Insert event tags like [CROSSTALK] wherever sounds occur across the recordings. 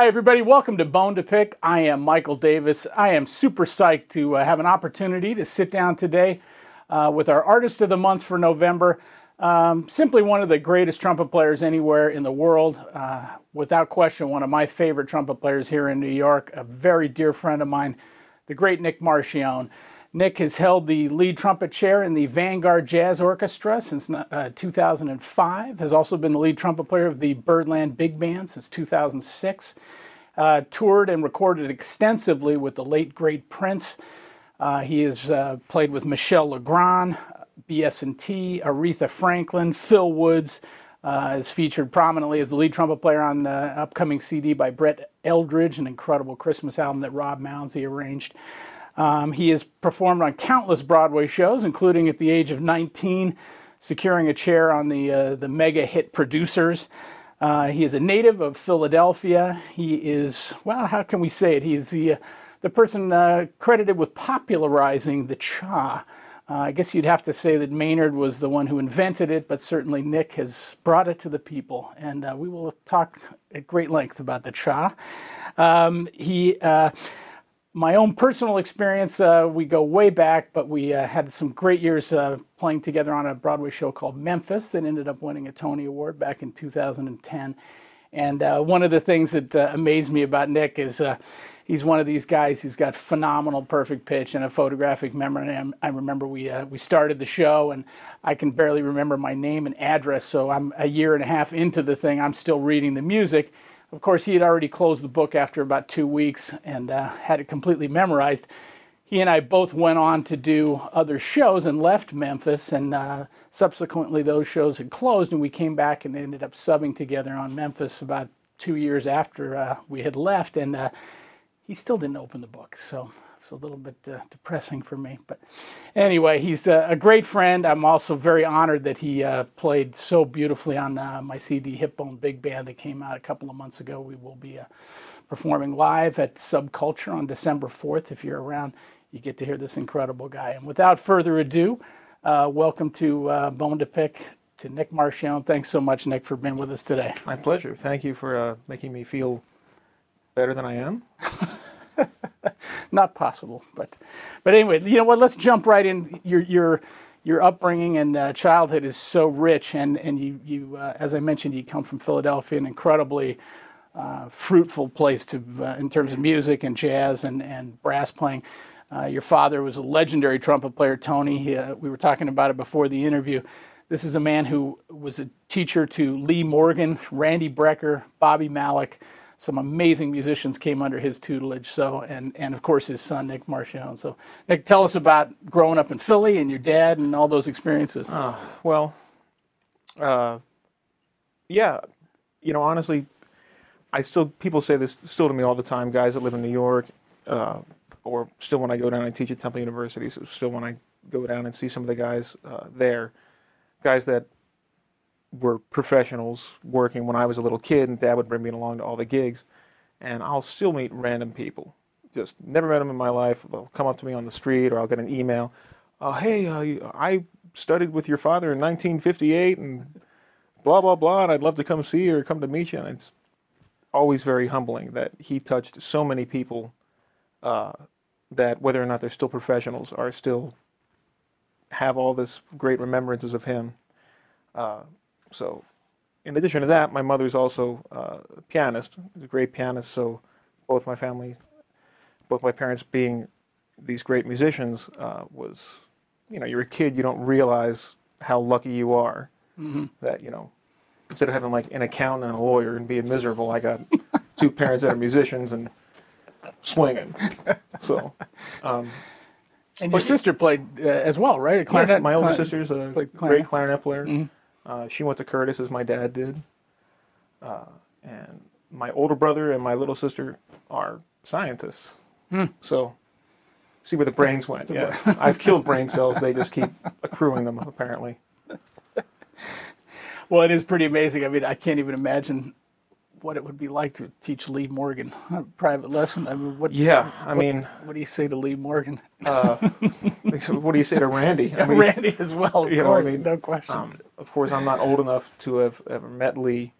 Hi, everybody. Welcome to Bone to Pick. I am Michael Davis. I am super psyched to uh, have an opportunity to sit down today uh, with our Artist of the Month for November. Um, simply one of the greatest trumpet players anywhere in the world. Uh, without question, one of my favorite trumpet players here in New York, a very dear friend of mine, the great Nick Marchione. Nick has held the lead trumpet chair in the Vanguard Jazz Orchestra since uh, 2005, has also been the lead trumpet player of the Birdland Big Band since 2006, uh, toured and recorded extensively with the late great Prince. Uh, he has uh, played with Michel Legrand, BS&T, Aretha Franklin, Phil Woods, uh, is featured prominently as the lead trumpet player on the upcoming CD by Brett Eldredge, an incredible Christmas album that Rob Mounsey arranged. Um, he has performed on countless Broadway shows, including at the age of 19, securing a chair on the, uh, the mega hit Producers. Uh, he is a native of Philadelphia. He is, well, how can we say it? He's the, uh, the person uh, credited with popularizing the cha. Uh, I guess you'd have to say that Maynard was the one who invented it, but certainly Nick has brought it to the people. And uh, we will talk at great length about the cha. Um, he my own personal experience, uh, we go way back, but we uh, had some great years uh, playing together on a Broadway show called Memphis that ended up winning a Tony Award back in 2010. And uh, one of the things that uh, amazed me about Nick is uh, he's one of these guys who's got phenomenal perfect pitch and a photographic memory. I remember we we started the show, and I can barely remember my name and address. So I'm a year and a half into the thing. I'm still reading the music of course, he had already closed the book after about two weeks and uh, had it completely memorized. He and I both went on to do other shows and left Memphis, and uh, subsequently those shows had closed, and we came back and ended up subbing together on Memphis about two years after uh, we had left, and uh, he still didn't open the book. So it's a little bit uh, depressing for me. But anyway, he's a, a, great friend. I'm also very honored that he uh, played so beautifully on uh, my CD Hipbone Big Band that came out a couple of months ago. We will be uh, performing live at Subculture on December 4th. If you're around, you get to hear this incredible guy. And without further ado, uh, welcome to uh, Bone to Pick to Nick Marchione. Thanks so much, Nick, for being with us today. My pleasure. Thank you for making me feel better than I am. [LAUGHS] [LAUGHS] not possible. But, but anyway, you know what? Let's jump right in. Your your your upbringing and uh, childhood is so rich, and and you you uh, as I mentioned, you come from Philadelphia, an incredibly uh, fruitful place to uh, in terms of music and jazz and and brass playing. Uh, your father was a legendary trumpet player, Tony. He, uh, we were talking about it before the interview. This is a man who was a teacher to Lee Morgan, Randy Brecker, Bobby Malik some amazing musicians came under his tutelage. So, and and of course his son Nick Marchione. So, Nick, tell us about growing up in Philly and your dad and all those experiences. Uh, well, uh, yeah, you know, honestly, I still people say this still to me all the time. Guys that live in New York, uh, or still when I go down and teach at Temple University, so still when I go down and see some of the guys uh, there, guys that were professionals working when I was a little kid, and Dad would bring me along to all the gigs, and I'll still meet random people. Just never met them in my life. They'll come up to me on the street, or I'll get an email. Uh, hey, uh, I studied with your father in 1958, and blah blah blah, and I'd love to come see you or come to meet you. And it's always very humbling that he touched so many people. Uh, that whether or not they're still professionals are still have all this great remembrances of him. Uh, so, in addition to that, my mother is also uh, a pianist, a great pianist. So, both my family, both my parents being these great musicians, uh, was, you know, you're a kid, you don't realize how lucky you are mm-hmm. that, you know, instead of having like an accountant and a lawyer and being miserable, I got two parents that are musicians and swinging. [LAUGHS] So, um, and your sister played uh, as well, right? Clarinet, yes, my older sister's a great clarinet player. Mm-hmm. Uh, she went to Curtis as my dad did. Uh, and my older brother and my little sister are scientists. Hmm. So, see where the brains went. [LAUGHS] Yeah, I've killed brain cells. They just keep accruing them, apparently. [LAUGHS] Well, it is pretty amazing. I mean, I can't even imagine what it would be like to teach Lee Morgan a private lesson. I mean, what? Yeah, I what, mean, what do you say to Lee Morgan? Uh, [LAUGHS] what do you say to Randy? I [LAUGHS] mean, Randy as well, of course, I mean, no question. Um, of course, I'm not old enough to have ever met Lee,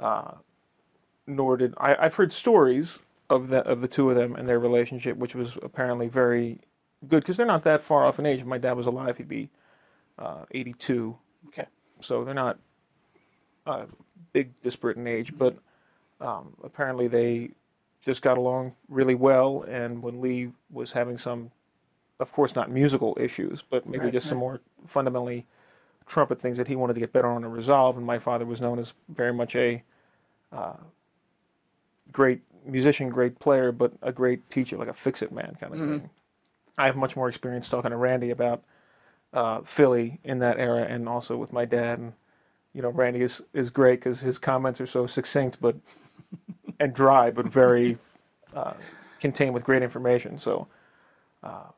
uh, nor did I. I've heard stories of the of the two of them and their relationship, which was apparently very good because they're not that far off in age. If my dad was alive, he'd be uh, 82, Okay. so they're not uh, big disparate in age. But um, apparently they just got along really well. And when Lee was having some, of course, not musical issues, but maybe Right, just some more fundamentally trumpet things that he wanted to get better on and resolve. And my father was known as very much a uh, great musician, great player, but a great teacher, like a fix-it man kind of thing. I have much more experience talking to Randy about uh, Philly in that era, and also with my dad. And you know, Randy is is great because his comments are so succinct, but [LAUGHS] and dry, but very uh, contained with great information. So, uh,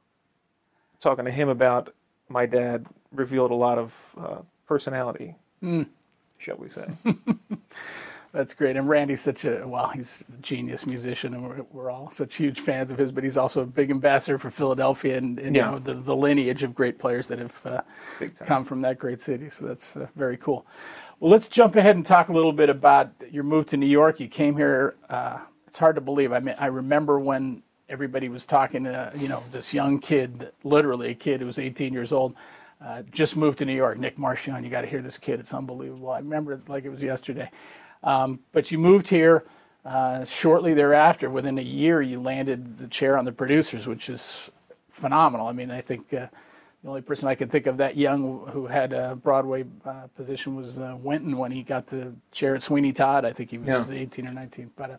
talking to him about my dad revealed a lot of uh, personality, shall we say? [LAUGHS] That's great. And Randy's such a, well, he's a genius musician, and we're, we're all such huge fans of his, but he's also a big ambassador for Philadelphia and, and Yeah. you know, the, the lineage of great players that have uh, come from that great city. So that's uh, very cool. Well, let's jump ahead and talk a little bit about your move to New York. You came here, uh, it's hard to believe. I mean, I remember when everybody was talking to, you know, this young kid, literally a kid who was 18 years old, uh, just moved to New York. Nick Marchione, you got to hear this kid. It's unbelievable. I remember it like it was yesterday. Um, but you moved here uh, shortly thereafter. Within a year, you landed the chair on the producers, which is phenomenal. I mean, I think uh, the only person I could think of that young who had a Broadway uh, position was uh, Wynton when he got the chair at Sweeney Todd. I think he was Yeah. 18 or 19. But uh,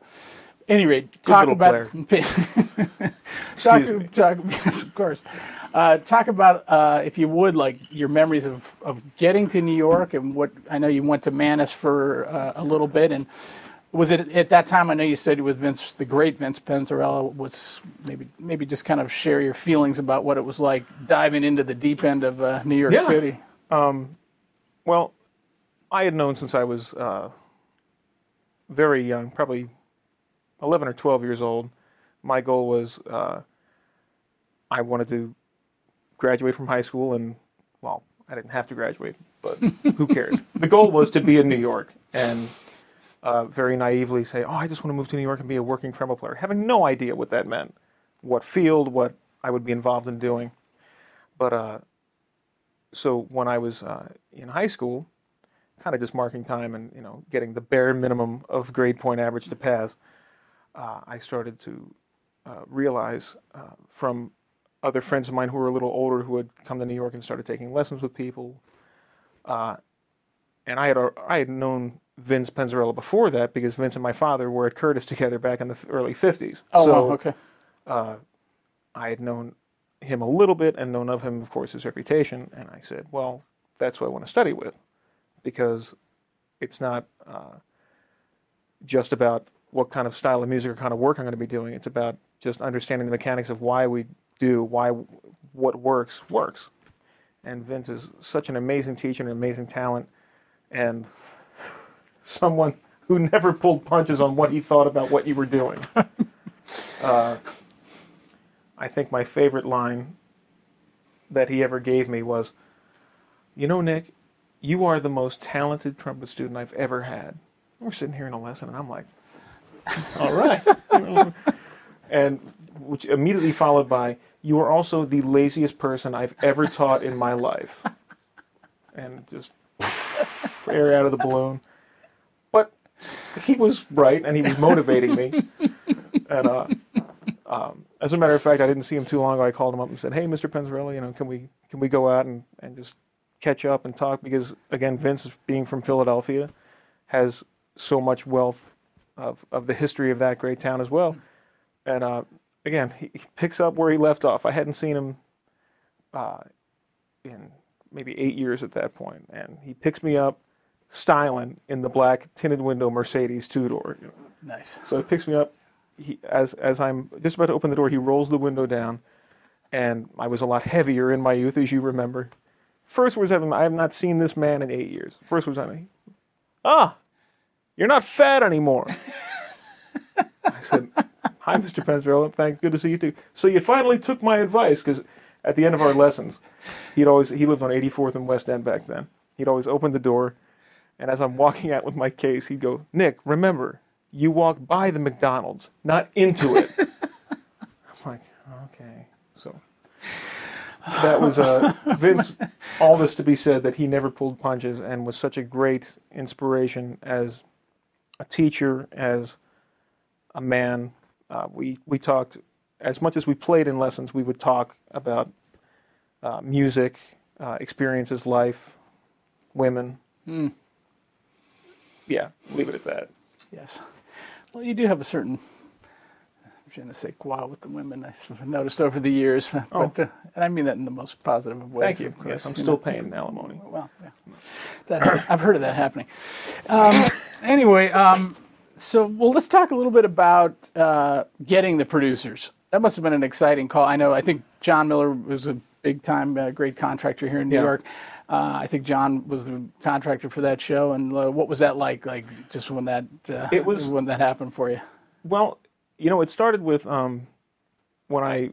any rate, talk about [LAUGHS] talk, talk, [LAUGHS] yes, of course. Uh, talk about, uh, if you would, like your memories of, of getting to New York and what I know you went to Mannes for uh, a little bit. And was it at that time? I know you said with Vince, the great Vince Penzarella. Was maybe maybe just kind of share your feelings about what it was like diving into the deep end of uh, New York Yeah. City. Well, I had known since I was uh, very young, probably 11 or 12 years old. My goal was uh, I wanted to graduate from high school, and well, I didn't have to graduate, but who cares? [LAUGHS] The goal was to be in New York and uh, very naively say, "Oh, I just want to move to New York and be a working treble player," having no idea what that meant, what field, what I would be involved in doing. But uh, so when I was uh, in high school, kind of just marking time and you know getting the bare minimum of grade point average to pass, uh, I started to uh, realize uh, from other friends of mine who were a little older who had come to New York and started taking lessons with people, uh, and I had I had known Vince Penzarella before that because Vince and my father were at Curtis together back in the early '50s. Oh, so, wow, okay. I had known him a little bit and known of him, of course, his reputation. And I said, well, that's who I want to study with because it's not uh, just about what kind of style of music or kind of work I'm going to be doing. It's about just understanding the mechanics of why we do, why what works, works. And Vince is such an amazing teacher and an amazing talent and [LAUGHS] someone who never pulled punches on what he thought about what you were doing. [LAUGHS] Uh, I think my favorite line that he ever gave me was, "You know, Nick, you are the most talented trumpet student I've ever had." We're sitting here in a lesson, and I'm like, [LAUGHS] "All right," and which immediately followed by, "You are also the laziest person I've ever taught in my life," and just [LAUGHS] air out of the balloon. But he was right, and he was motivating me, and uh, as a matter of fact, I didn't see him too long ago. I called him up and said, "Hey, Mr. Penzarella, you know, can we can we go out and, and just catch up and talk?" Because again, Vince, being from Philadelphia, has so much wealth of of the history of that great town as well. And uh, again, he, he picks up where he left off. I hadn't seen him uh, in maybe eight years at that point, and he picks me up, styling in the black tinted window Mercedes two door. You know. Nice. So he picks me up. He, as as I'm just about to open the door, he rolls the window down, and I was a lot heavier in my youth, as you remember. First words of him, I have not seen this man in eight years. First words of him, ah, you're not fat anymore. [LAUGHS] I said, hi, Mr. Penzarella. Thanks, good to see you too. So you finally took my advice, because at the end of our lessons, he'd always he lived on 84th and West End back then. He'd always open the door, and as I'm walking out with my case, he'd go, Nick, remember, you walk by the McDonald's, not into it. [LAUGHS] I'm like, okay. So that was uh, [LAUGHS] Vince. All this to be said that he never pulled punches and was such a great inspiration as a teacher, as a man. Uh, we we talked as much as we played in lessons. We would talk about uh, music, uh, experiences, life, women. Yeah, leave it at that. Yes. Well, you do have a certain je ne sais quoi with the women. I've noticed over the years, [LAUGHS] but uh, and I mean that in the most positive of ways. Oh. Thank you. Of course, Yes, I'm you still know. paying alimony. Well, yeah. that, I've heard of that happening. Um, [COUGHS] anyway, um, so well, let's talk a little bit about uh, getting the producers. That must have been an exciting call. I know. I think John Miller was a big time, uh, great contractor here in New Yeah. York. Uh, I think John was the contractor for that show. And uh, what was that like? Like just when that uh, It was- when that happened for you. Well, you know, it started with um, when I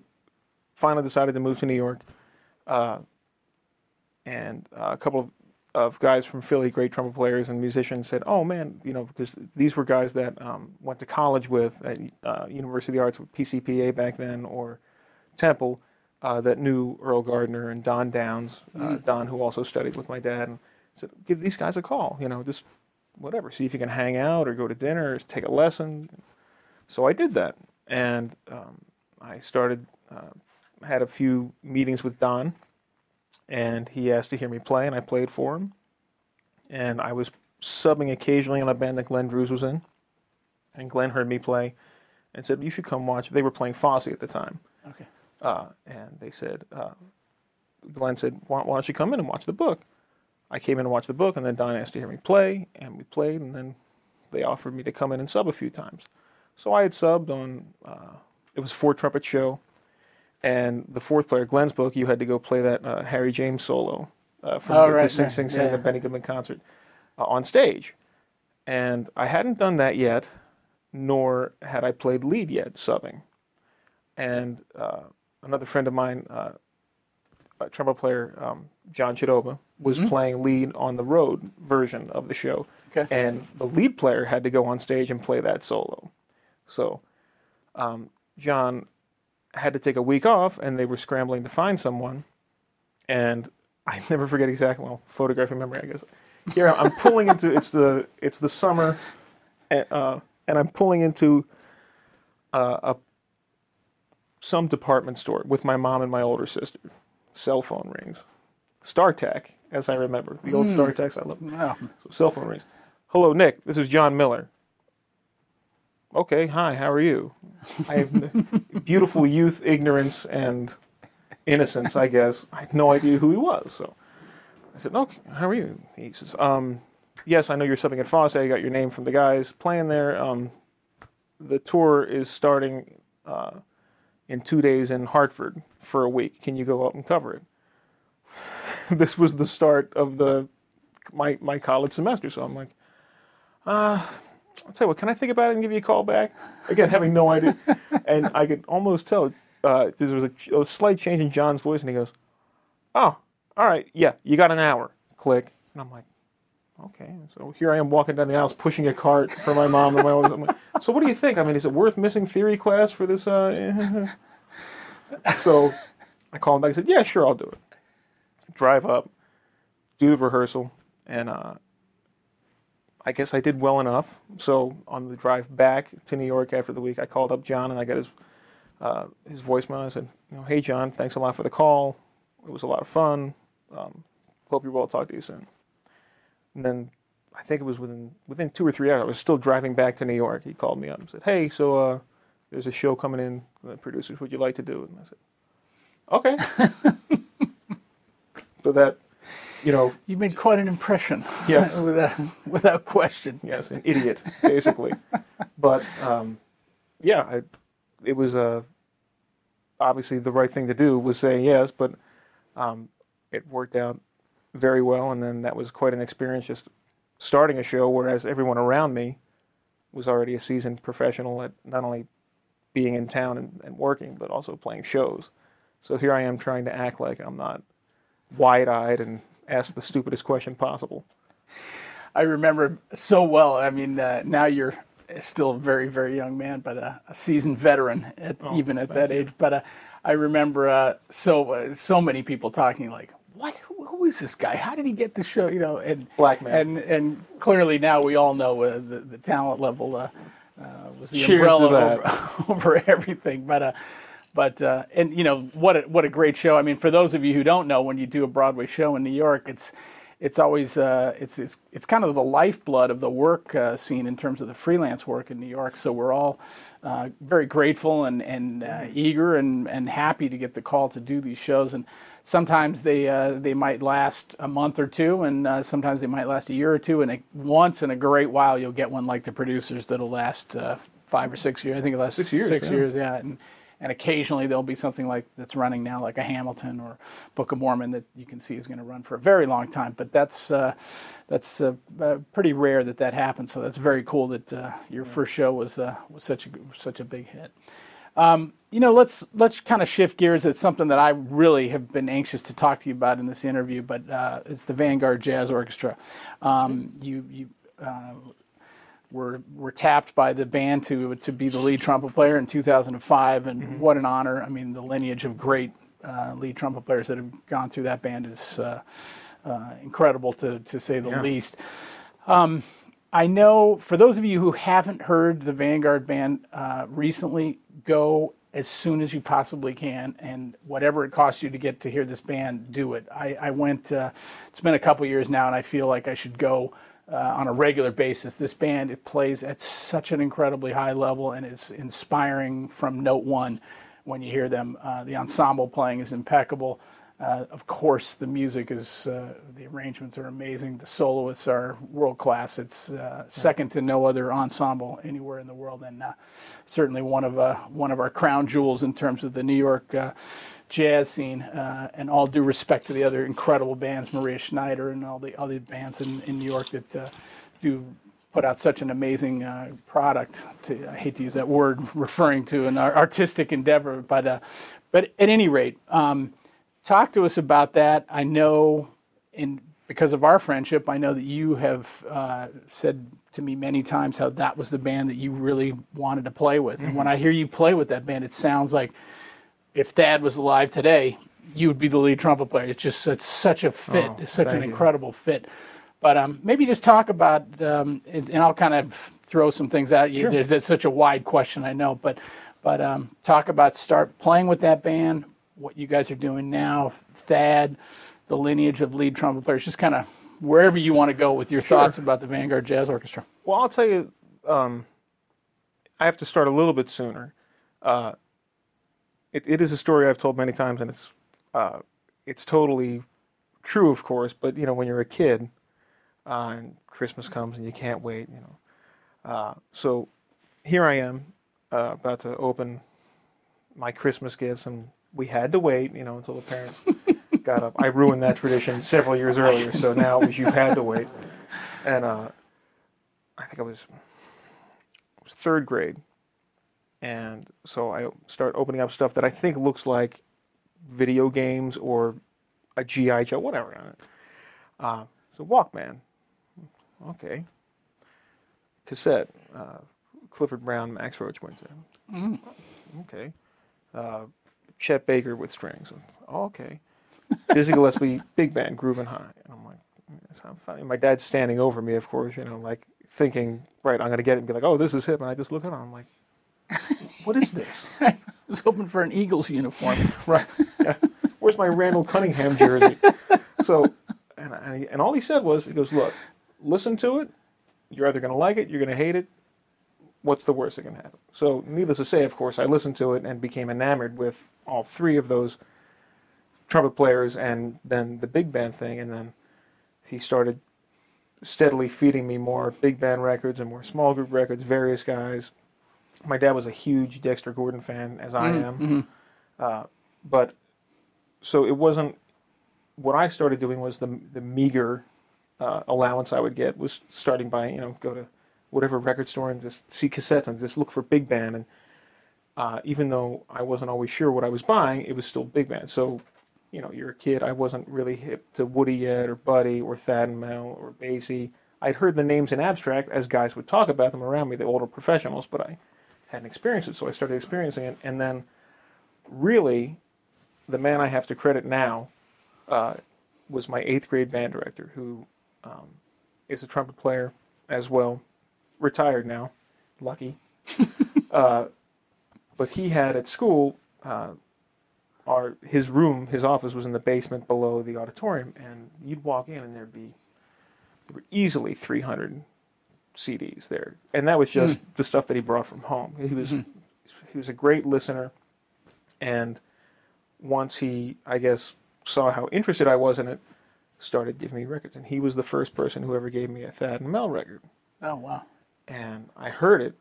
finally decided to move to New York, uh, and uh, a couple of, of guys from Philly, great trumpet players and musicians, said, "Oh man, you know, because these were guys that um, went to college with at uh, University of the Arts, with PCPA back then, or Temple." Uh, that knew Earl Gardner and Don Downs, uh, Don, who also studied with my dad, and said, "Give these guys a call. You know, just whatever. See if you can hang out or go to dinner or take a lesson." So I did that, and um, I started. Uh, had a few meetings with Don, and he asked to hear me play, and I played for him. And I was subbing occasionally on a band that Glenn Drewes was in, and Glenn heard me play, and said, "You should come watch." They were playing Fosse at the time, Okay. uh, and they said, uh, Glenn said, why, why don't you come in and watch the book? I came in and watched the book, and then Don asked to hear me play, and we played, and then they offered me to come in and sub a few times. So I had subbed on, uh, it was a four trumpet show, and the fourth player, Glenn's book, you had to go play that uh, Harry James solo uh, from Oh, the, right, the Sing right, Sing Sing, yeah. the Benny Goodman concert uh, on stage. And I hadn't done that yet, nor had I played lead yet, subbing. And uh, another friend of mine, uh, a trumpet player, um, John Chudoba, was playing lead on the road version of the show. Okay. And the lead player had to go on stage and play that solo. So um, John had to take a week off, and they were scrambling to find someone. And [LAUGHS] I never forget exactly. Well, photographic memory, I guess. Here I'm pulling into it's the it's the summer, and, uh, and I'm pulling into uh, a some department store with my mom and my older sister. Cell phone rings, StarTAC, as I remember the old StarTACs. I love. Wow. So cell phone rings. Hello, Nick. This is John Miller. Okay, hi. How are you? I have beautiful youth, ignorance, and innocence. I guess I had no idea who he was. So I said, "Okay, how are you?" He says, um, "Yes, I know you're subbing at Fosse. I got your name from the guys playing there. Um, the tour is starting uh, in two days in Hartford for a week. Can you go up and cover it?" [LAUGHS] this was the start of the my my college semester. So I'm like, uh, I'll tell you what, can I think about it and give you a call back? Again, having no idea. [LAUGHS] and I could almost tell uh, there was a, a slight change in John's voice, and he goes, "Oh, all right, yeah, you got an hour." Click, and I'm like, okay. So here I am walking down the aisles, pushing a cart for my mom and my. Like, so what do you think? I mean, is it worth missing theory class for this? Uh, [LAUGHS] so I called him back. I said, yeah, sure, I'll do it. Drive up, do the rehearsal, and uh, I guess I did well enough. So on the drive back to New York after the week, I called up John and I got his uh, his voicemail. I said, you know, hey John, thanks a lot for the call. It was a lot of fun. Um, hope you're well. Talk to you soon. And then I think it was within within two or three hours. I was still driving back to New York. He called me up and said, hey, so uh, there's a show coming in. The producers, would you like to do it? And I said, okay. [LAUGHS] so that, you know, You made quite an impression. [LAUGHS] Yes. [LAUGHS] without, without question. yes, an idiot, basically. [LAUGHS] but um, yeah, I, it was uh, obviously the right thing to do was saying yes, but um, it worked out very well, and then that was quite an experience just starting a show, whereas everyone around me was already a seasoned professional at not only being in town and, and working, but also playing shows. So here I am trying to act like I'm not wide-eyed and ask the stupidest question possible. I remember so well. I mean, uh, now you're still a very, very young man, but a, a seasoned veteran at, Oh, even at that age. But uh, I remember uh, so uh, so many people talking like, "What? Who, who is this guy? How did he get the show?" You know, and Black man. and and clearly now we all know uh, the the talent level uh, uh, was the Cheers umbrella over, [LAUGHS] over everything. But uh, but uh, and you know what a, what a great show. I mean, for those of you who don't know, when you do a Broadway show in New York, it's it's always uh, it's, it's it's kind of the lifeblood of the work uh, scene in terms of the freelance work in New York. So we're all uh, very grateful and and uh, eager and and happy to get the call to do these shows. And sometimes they uh, they might last a month or two, and uh, sometimes they might last a year or two. And it, once in a great while, you'll get one like the producers that'll last uh, five or six years. I think it lasts Six years, Six yeah. years, yeah. And, and occasionally there'll be something like that's running now, like a Hamilton or Book of Mormon, that you can see is going to run for a very long time. But that's uh, that's uh, uh, pretty rare that that happens. So that's very cool that uh, your first show was uh, was such a such a big hit. Um, you know, let's let's kind of shift gears. It's something that I really have been anxious to talk to you about in this interview, but uh, it's the Vanguard Jazz Orchestra. Um, you you uh, were were tapped by the band to to be the lead trumpet player in 2005, and what an honor! I mean, the lineage of great uh, lead trumpet players that have gone through that band is uh, uh, incredible to to say the Yeah. least. Um, I know for those of you who haven't heard the Vanguard band uh, recently, go as soon as you possibly can, and whatever it costs you to get to hear this band, do it. I, I went. Uh, it's been a couple years now, and I feel like I should go uh, on a regular basis. This band it plays at such an incredibly high level, and it's inspiring from note one when you hear them. Uh, the ensemble playing is impeccable. Uh, of course, the music is, uh, the arrangements are amazing. The soloists are world class. It's uh, second to no other ensemble anywhere in the world, and uh, certainly one of uh, one of our crown jewels in terms of the New York uh, jazz scene. Uh, and all due respect to the other incredible bands, Maria Schneider and all the other bands in, in New York that uh, do put out such an amazing uh, product. To, I hate to use that word, [LAUGHS] referring to an artistic endeavor, but uh, but at any rate, um, talk to us about that. I know, in because of our friendship, I know that you have uh, said to me many times how that was the band that you really wanted to play with. And when I hear you play with that band, it sounds like if Thad was alive today, you would be the lead trumpet player. It's just it's such a fit. Oh, it's such an you. incredible fit. But um, maybe just talk about, um, and and I'll kind of throw some things at you. Sure. There's, it's such a wide question, I know, but but um, talk about start playing with that band, what you guys are doing now, Thad, the lineage of lead trumpet players, just kind of wherever you want to go with your thoughts about the Vanguard Jazz Orchestra. Well, I'll tell you, um, I have to start a little bit sooner. Uh, it, it is a story I've told many times, and it's uh, it's totally true, of course. But you know, when you're a kid, uh, and Christmas comes and you can't wait, you know. Uh, so here I am, uh, about to open my Christmas gifts, and we had to wait, you know, until the parents [LAUGHS] got up. I ruined that tradition several years earlier, so now it was you had to wait, and uh, I think I was, it was third grade, and so I start opening up stuff that I think looks like video games or a GI Joe, whatever. Uh, so Walkman, okay. Cassette, uh, Clifford Brown, Max Roach Winter. Okay. Uh, Chet Baker with strings. Okay. Dizzy Gillespie, [LAUGHS] big band, grooving high. And I'm like, yes, I'm fine. My dad's standing over me, of course, you know, like thinking, right, I'm going to get it and be like, oh, this is hip. And I just look at him, I'm like, what is this? [LAUGHS] I was hoping for an Eagles uniform. [LAUGHS] right. Yeah. Where's my Randall Cunningham jersey? So, and, I, and all he said was, he goes, look, listen to it. You're either going to like it, you're going to hate it. What's the worst that can happen? So, needless to say, of course, I listened to it and became enamored with all three of those trumpet players and then the big band thing. And then he started steadily feeding me more big band records and more small group records, various guys. My dad was a huge Dexter Gordon fan, as I am. Uh, but so it wasn't what I started doing was the the meager uh, allowance I would get was starting by you know go to whatever record store and just see cassettes and just look for big band and uh, even though I wasn't always sure what I was buying, it was still big band. So you know, you're a kid. I wasn't really hip to Woody yet, or Buddy, or Thad and Mel, or Basie. I'd heard the names in abstract as guys would talk about them around me, the older professionals, but I hadn't experienced it, so I started experiencing it. And then, really, the man I have to credit now uh, was my eighth grade band director, who um, is a trumpet player as well, retired now, lucky. [LAUGHS] uh, but he had at school, uh, our his room, his office was in the basement below the auditorium, and you'd walk in and there'd be there were easily 300 CDs there, and that was just the stuff that he brought from home. He was he was a great listener, and once he, I guess, saw how interested I was in it, started giving me records, and he was the first person who ever gave me a Thad and Mel record, Oh wow. and I heard it,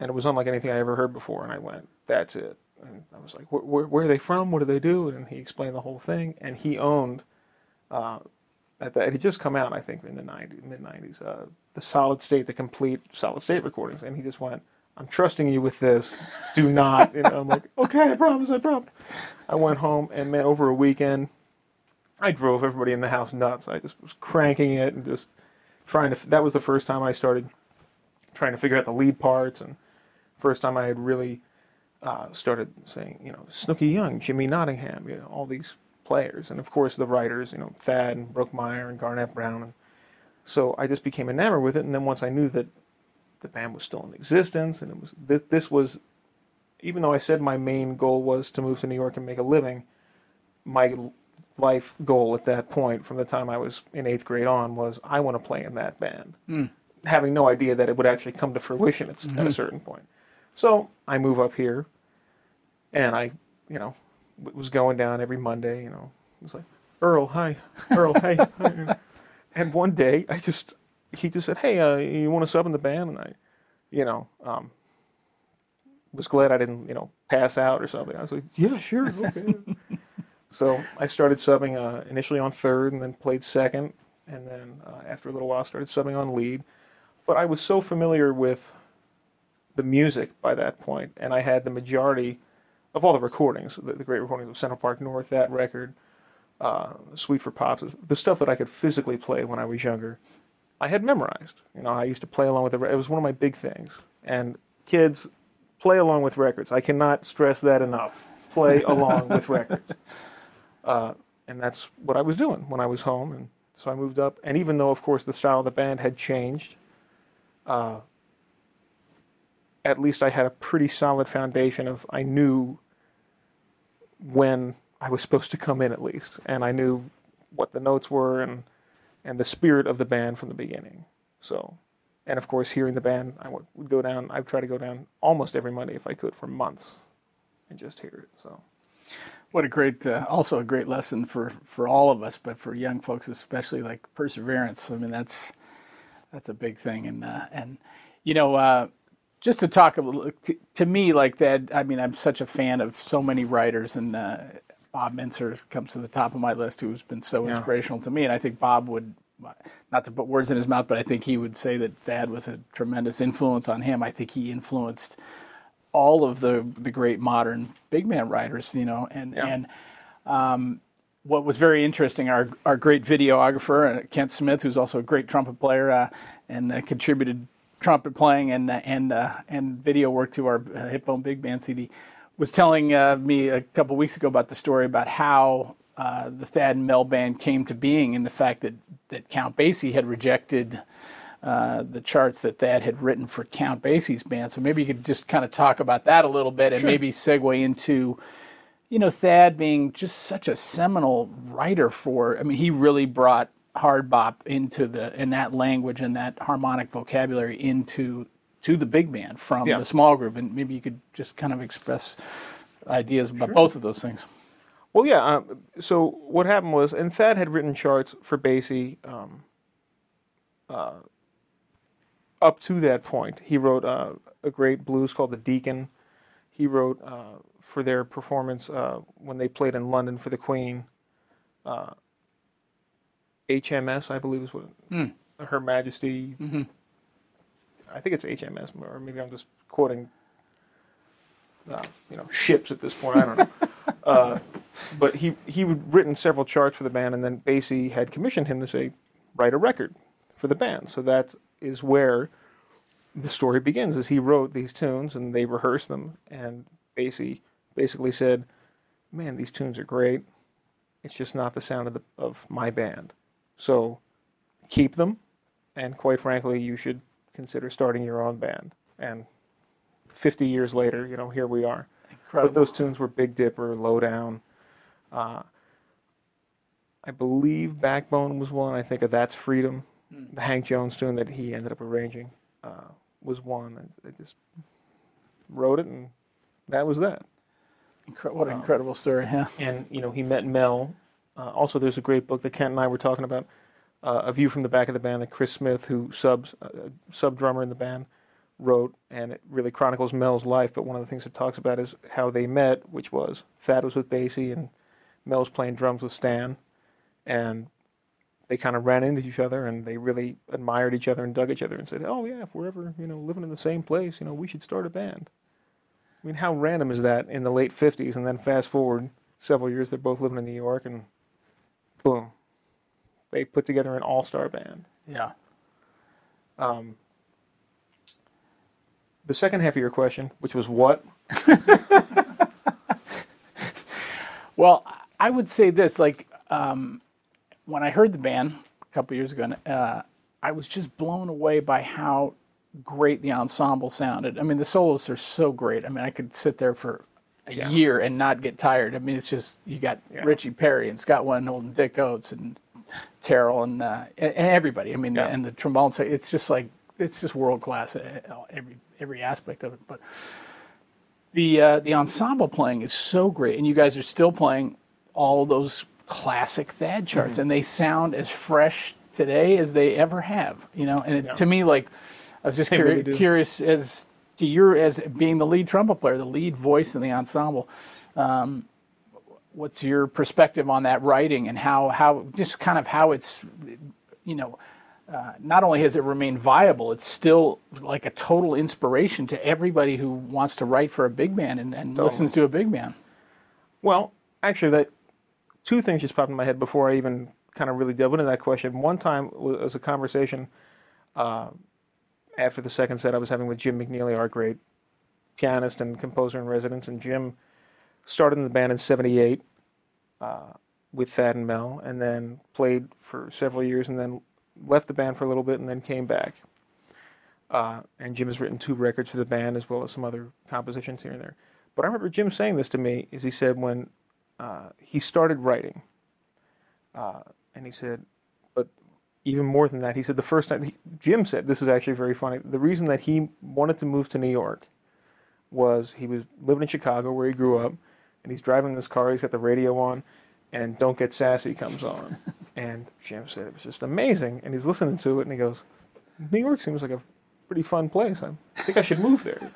and it was unlike anything I ever heard before, and I went, "That's it." And I was like, "Where, where, where are they from? What do they do?" And he explained the whole thing, and he owned. Uh, at that, it had just come out, I think, in the 90s, mid 90s, uh, the solid state, the complete solid state recordings. And he just went, I'm trusting you with this. Do not. You know, I'm like, [LAUGHS] okay, I promise, I promise. I went home, and man, over a weekend, I drove everybody in the house nuts. I just was cranking it and just trying to. That was the first time I started trying to figure out the lead parts, and first time I had really uh, started saying, you know, Snooky Young, Jimmy Nottingham, you know, all these players, and of course the writers, you know, Thad and Brookmeyer and Garnett Brown. And so I just became enamored with it, and then once I knew that the band was still in existence, and it was th- this was, even though I said my main goal was to move to New York and make a living, my life goal at that point, from the time I was in eighth grade on, was I want to play in that band, hmm. having no idea that it would actually come to fruition at, s at a mm-hmm. certain point. So I move up here, and I, you know, was going down every Monday. You know, it was like Earl, hi, Earl, hey. hi." [LAUGHS] And one day, I just he just said, "Hey, uh, you want to sub in the band?" And I, you know, um, was glad I didn't, you know, pass out or something. I was like, "Yeah, sure, okay." [LAUGHS] so I started subbing uh, initially on third, and then played second, and then uh, after a little while, started subbing on lead. But I was so familiar with the music by that point, and I had the majority of all the recordings, the, the great recordings of Central Park North, that record, uh, Suite for Pops, the stuff that I could physically play when I was younger, I had memorized. You know, I used to play along with the. re- It was one of my big things. And kids, play along with records. I cannot stress that enough. Play [LAUGHS] along with records. Uh, and that's what I was doing when I was home, and so I moved up. And even though, of course, the style of the band had changed, uh, at least I had a pretty solid foundation of I knew when I was supposed to come in at least, and I knew what the notes were and and the spirit of the band from the beginning. So, and of course, hearing the band, I would, would go down. I would try to go down almost every Monday if I could for months, and just hear it. So, What a great, uh, also a great lesson for, for all of us, but for young folks especially, like perseverance. I mean, that's that's a big thing, and uh, and you know, uh, just to talk a little to, to me like that. I mean, I'm such a fan of so many writers, and uh, Bob Mintzer comes to the top of my list, who's been so Yeah. inspirational to me, and I think Bob would. Not to put words in his mouth, but I think he would say that Thad was a tremendous influence on him. I think he influenced all of the the great modern big man writers, you know, and Yeah. and um, what was very interesting, our our great videographer uh, Kent Smith, who's also a great trumpet player uh, and uh, contributed trumpet playing and and uh, and video work to our uh, Hipbone Big Band CD, was telling uh, me a couple weeks ago about the story about how. Uh, the Thad and Mel band came to being, and the fact that, that Count Basie had rejected uh, the charts that Thad had written for Count Basie's band. So maybe you could just kind of talk about that a little bit and maybe segue into, you know, Thad being just such a seminal writer for. I mean, he really brought hard bop into the in that language and that harmonic vocabulary into to the big band from Yeah. the small group. And maybe you could just kind of express ideas about both of those things. well, yeah. Uh, so what happened was, and Thad had written charts for Basie. Um, uh, up to that point, he wrote uh, a great blues called "The Deacon." He wrote uh, for their performance uh, when they played in London for the Queen. Uh, HMS, I believe, is what Her Majesty. I think it's HMS, or maybe I'm just quoting, uh, you know, ships at this point. I don't know. [LAUGHS] uh, but he he had written several charts for the band, and then Basie had commissioned him to say, write a record for for the band. So that is where the story begins. Is he wrote these tunes and they rehearsed them, and Basie basically said, "Man, these tunes are great. It's just not the sound of the of my band. So keep them, and quite frankly, you should consider starting your own band." And 50 years later, you know, here we are. Incredible. But those tunes were Big Dipper, Lowdown. Uh, I believe Backbone was one. I think of That's Freedom. The Hank Jones tune that he ended up arranging uh, was one. And I just wrote it, and that was that. Incre- what an incredible story. Yeah. And you know, he met Mel. Uh, also, there's a great book that Kent and I were talking about, uh, a view from the back of the band that Chris Smith, who subs uh, sub drummer in the band, wrote, and it really chronicles Mel's life. But one of the things it talks about is how they met, which was Thad was with Basie and Mel was playing drums with Stan, and they kind of ran into each other and they really admired each other and dug each other and said, "Oh yeah, if we're ever you know living in the same place, you know, we should start a band." I mean, how random is that in the late '50s, and then fast forward several years, they're both living in New York, and boom, they put together an all-star band. Yeah. Um, the second half of your question, which was what? [LAUGHS] Well, I would say this: like um, when I heard the band a couple years ago, uh, I was just blown away by how great the ensemble sounded. I mean, the solos are so great. I mean, I could sit there for a Yeah. year and not get tired. I mean, it's just you got Yeah. Richie Perry and Scott Wendholt and Dick Oates and Terell and uh, and everybody. I mean, Yeah. and the trombone. It's just like it's just world class. Every every aspect of it, but the uh, the ensemble playing is so great, and you guys are still playing all those classic Thad charts, Mm-hmm. and they sound as fresh today as they ever have. You know, and it, to me, like I was just curi- really curious as to your as being the lead trumpet player, the lead voice in the ensemble. Um, what's your perspective on that writing and how how just kind of how it's you know uh, not only has it remained viable, it's still like a total inspiration to everybody who wants to write for a big band and, and listens to a big band. Well, actually, that two things just popped in my head before I even kind of really delved into that question. One time was a conversation uh, after the second set I was having with Jim McNeely, our great pianist and composer in residence, and Jim started in the band in '78 uh, with Thad and Mel, and then played for several years, and then left the band for a little bit, and then came back. Uh, and Jim has written two records for the band as well as some other compositions here and there. But I remember Jim saying this to me, is he said when uh, he started writing, uh, and he said, even more than that, he said the first time, he, Jim said, this is actually very funny, the reason that he wanted to move to New York was he was living in Chicago where he grew up, and he's driving this car, he's got the radio on, and Don't Get Sassy comes on. [LAUGHS] and Jim said it was just amazing, and he's listening to it, and he goes, New York seems like a pretty fun place. I think I should move there.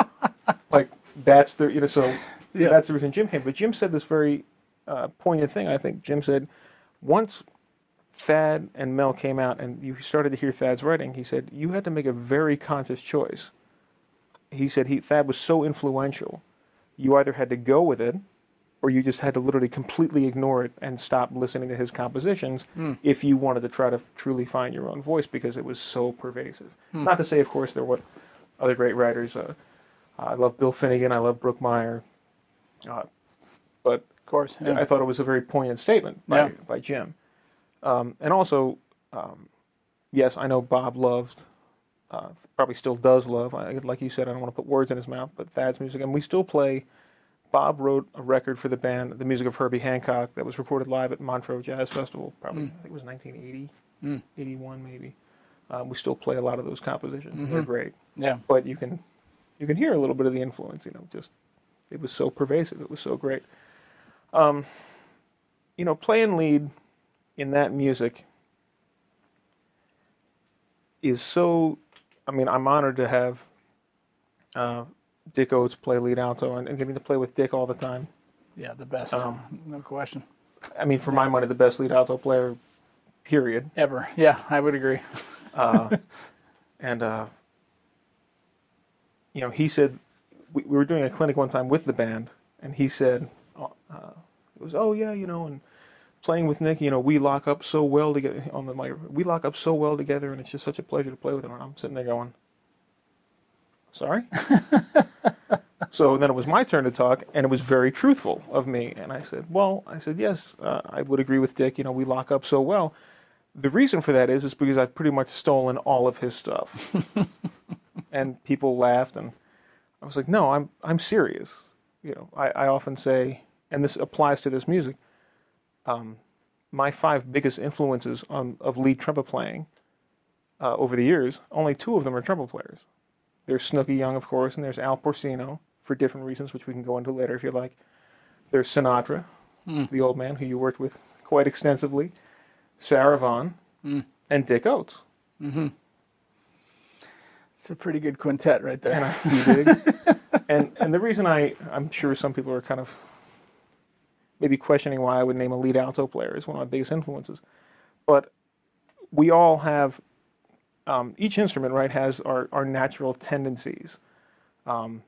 [LAUGHS] like that's the you know so Yeah. that's the reason Jim came. But Jim said this very uh, poignant thing. I think Jim said once Thad and Mel came out and you started to hear Thad's writing, he said you had to make a very conscious choice. He said he Thad was so influential, you either had to go with it, or you just had to literally completely ignore it and stop listening to his compositions if you wanted to try to truly find your own voice because it was so pervasive. Not to say, of course, there were other great writers. Uh, I love Bill Finegan. I love Brookmeyer. Uh, but Of course. yeah. I thought it was a very poignant statement by, Yeah. by Jim. Um, and also, um, yes, I know Bob loved, uh, probably still does love, I, like you said, I don't want to put words in his mouth, but Thad's music. And we still play, Bob wrote a record for the band, the music of Herbie Hancock, that was recorded live at Montreux Jazz Festival, probably, I think it was 1980, 81 maybe. Um, we still play a lot of those compositions. They're great yeah. but you can you can hear a little bit of the influence you know just it was so pervasive it was so great um, you know playing lead in that music is so i mean i'm honored to have uh, dick oates play lead alto and, and getting to play with dick all the time Yeah, the best. Um, no question. i mean for my money the best lead alto player period Ever. Yeah, I would agree. uh, [LAUGHS] and uh, you know, he said we, we were doing a clinic one time with the band, and he said uh, it was oh yeah, you know, and playing with Nick, you know, we lock up so well together on the mic. We lock up so well together, and it's just such a pleasure to play with him. And I'm sitting there going, "Sorry." [LAUGHS] so then it was my turn to talk, and it was very truthful of me. And I said, "Well, I said yes, uh, I would agree with Dick. You know, we lock up so well. The reason for that is, is because I've pretty much stolen all of his stuff." [LAUGHS] and people laughed, and I was like, "No, I'm I'm serious." You know, I, I often say, and this applies to this music um, my five biggest influences on, of lead trumpet playing uh, over the years, only two of them are trumpet players. There's Snooky Young, of course, and there's Al Porcino for different reasons, which we can go into later if you like. There's Sinatra, mm. the old man who you worked with quite extensively, Sarah Vaughan, mm. and Dick Oatts. Mm-hmm. It's a pretty good quintet right there. And, I, [LAUGHS] and, and the reason I, I'm sure some people are kind of maybe questioning why I would name a lead alto player as one of my biggest influences. But we all have, um, each instrument, right, has our, our natural tendencies. Um,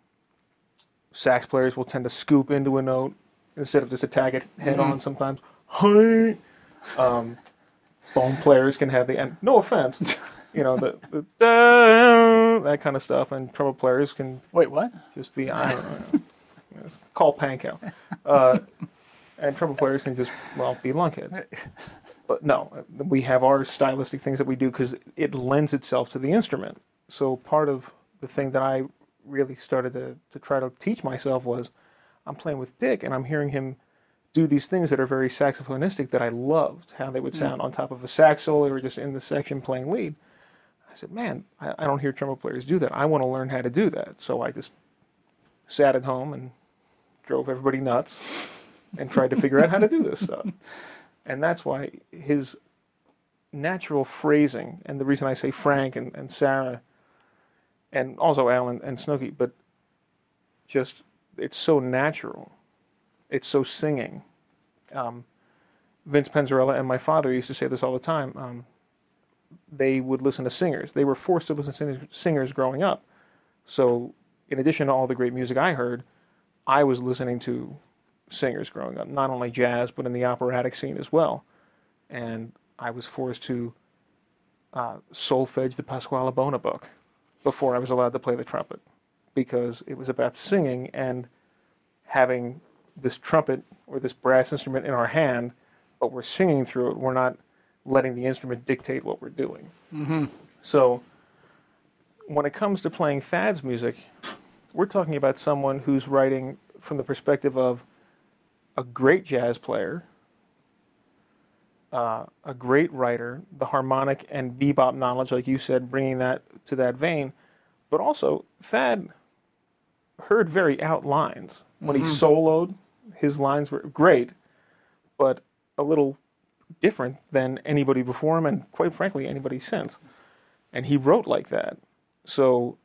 sax players will tend to scoop into a note instead of just attack it head mm-hmm. on sometimes. Um, bone players can have the, and no offense, you know, the, the [LAUGHS] that kind of stuff, and trumpet players can. Wait, what? Just be, I don't know. [LAUGHS] call panko. Uh, and trumpet players can just well be lunkheads. But no, we have our stylistic things that we do because it lends itself to the instrument. So part of the thing that I really started to, to try to teach myself was I'm playing with Dick and I'm hearing him do these things that are very saxophonistic that I loved, how they would mm. sound mm. on top of a sax solo or just in the section playing lead. I said, man, I, I don't hear trumpet players do that. I want to learn how to do that. So I just sat at home and drove everybody nuts and tried to figure out how to do this stuff. And that's why his natural phrasing, and the reason I say Frank and, and Sarah, and also Alan and Snooky, but just it's so natural. It's so singing. Um, Vince Penzarella and my father used to say this all the time. Um, they would listen to singers. They were forced to listen to singers growing up. So, in addition to all the great music I heard, I was listening to singers growing up, not only jazz, but in the operatic scene as well. And I was forced to uh, solfege the Pasquale Bona book before I was allowed to play the trumpet because it was about singing and having this trumpet or this brass instrument in our hand, but we're singing through it. We're not letting the instrument dictate what we're doing. Mm-hmm. So when it comes to playing Thad's music, we're talking about someone who's writing from the perspective of a great jazz player, uh, a great writer, the harmonic and bebop knowledge, like you said, bringing that to that vein, but also Thad heard very out lines. When mm-hmm. he soloed, his lines were great, but a little different than anybody before him, and quite frankly, anybody since. And he wrote like that. So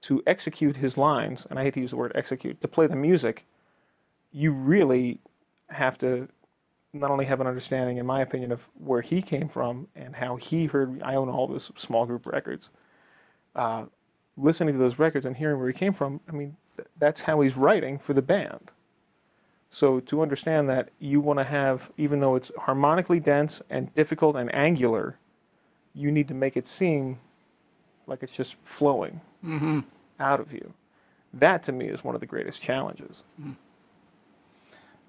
to execute his lines, and I hate to use the word execute, to play the music you really have to not only have an understanding, in my opinion, of where he came from and how he heard. I own all those small group records. Uh, listening to those records and hearing where he came from, I mean, th- that's how he's writing for the band. So to understand that you want to have, even though it's harmonically dense and difficult and angular, you need to make it seem like it's just flowing mm-hmm. out of you. That to me is one of the greatest challenges. Mm.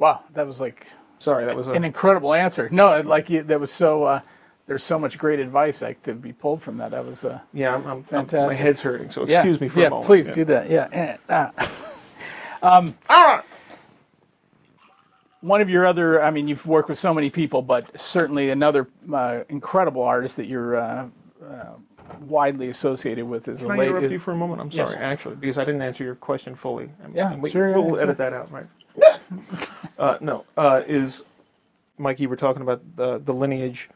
Wow, that was like sorry, that was a... an incredible answer. No, like you, that was so. Uh, there's so much great advice like to be pulled from that. That was uh, yeah, I'm, I'm fantastic. my head's hurting, so excuse yeah, me for yeah, a moment. Please yeah. do that. Yeah. Uh, [LAUGHS] um, ah! One of your other, I mean, you've worked with so many people, but certainly another uh, incredible artist that you're uh, uh, widely associated with is a lady. Can I late. interrupt you for a moment? I'm sorry, yes. actually, because I didn't answer your question fully. yeah, we, sure. We'll yeah, edit sure. that out, right? [LAUGHS] uh, no, uh, is Mikey? We're talking about the the lineage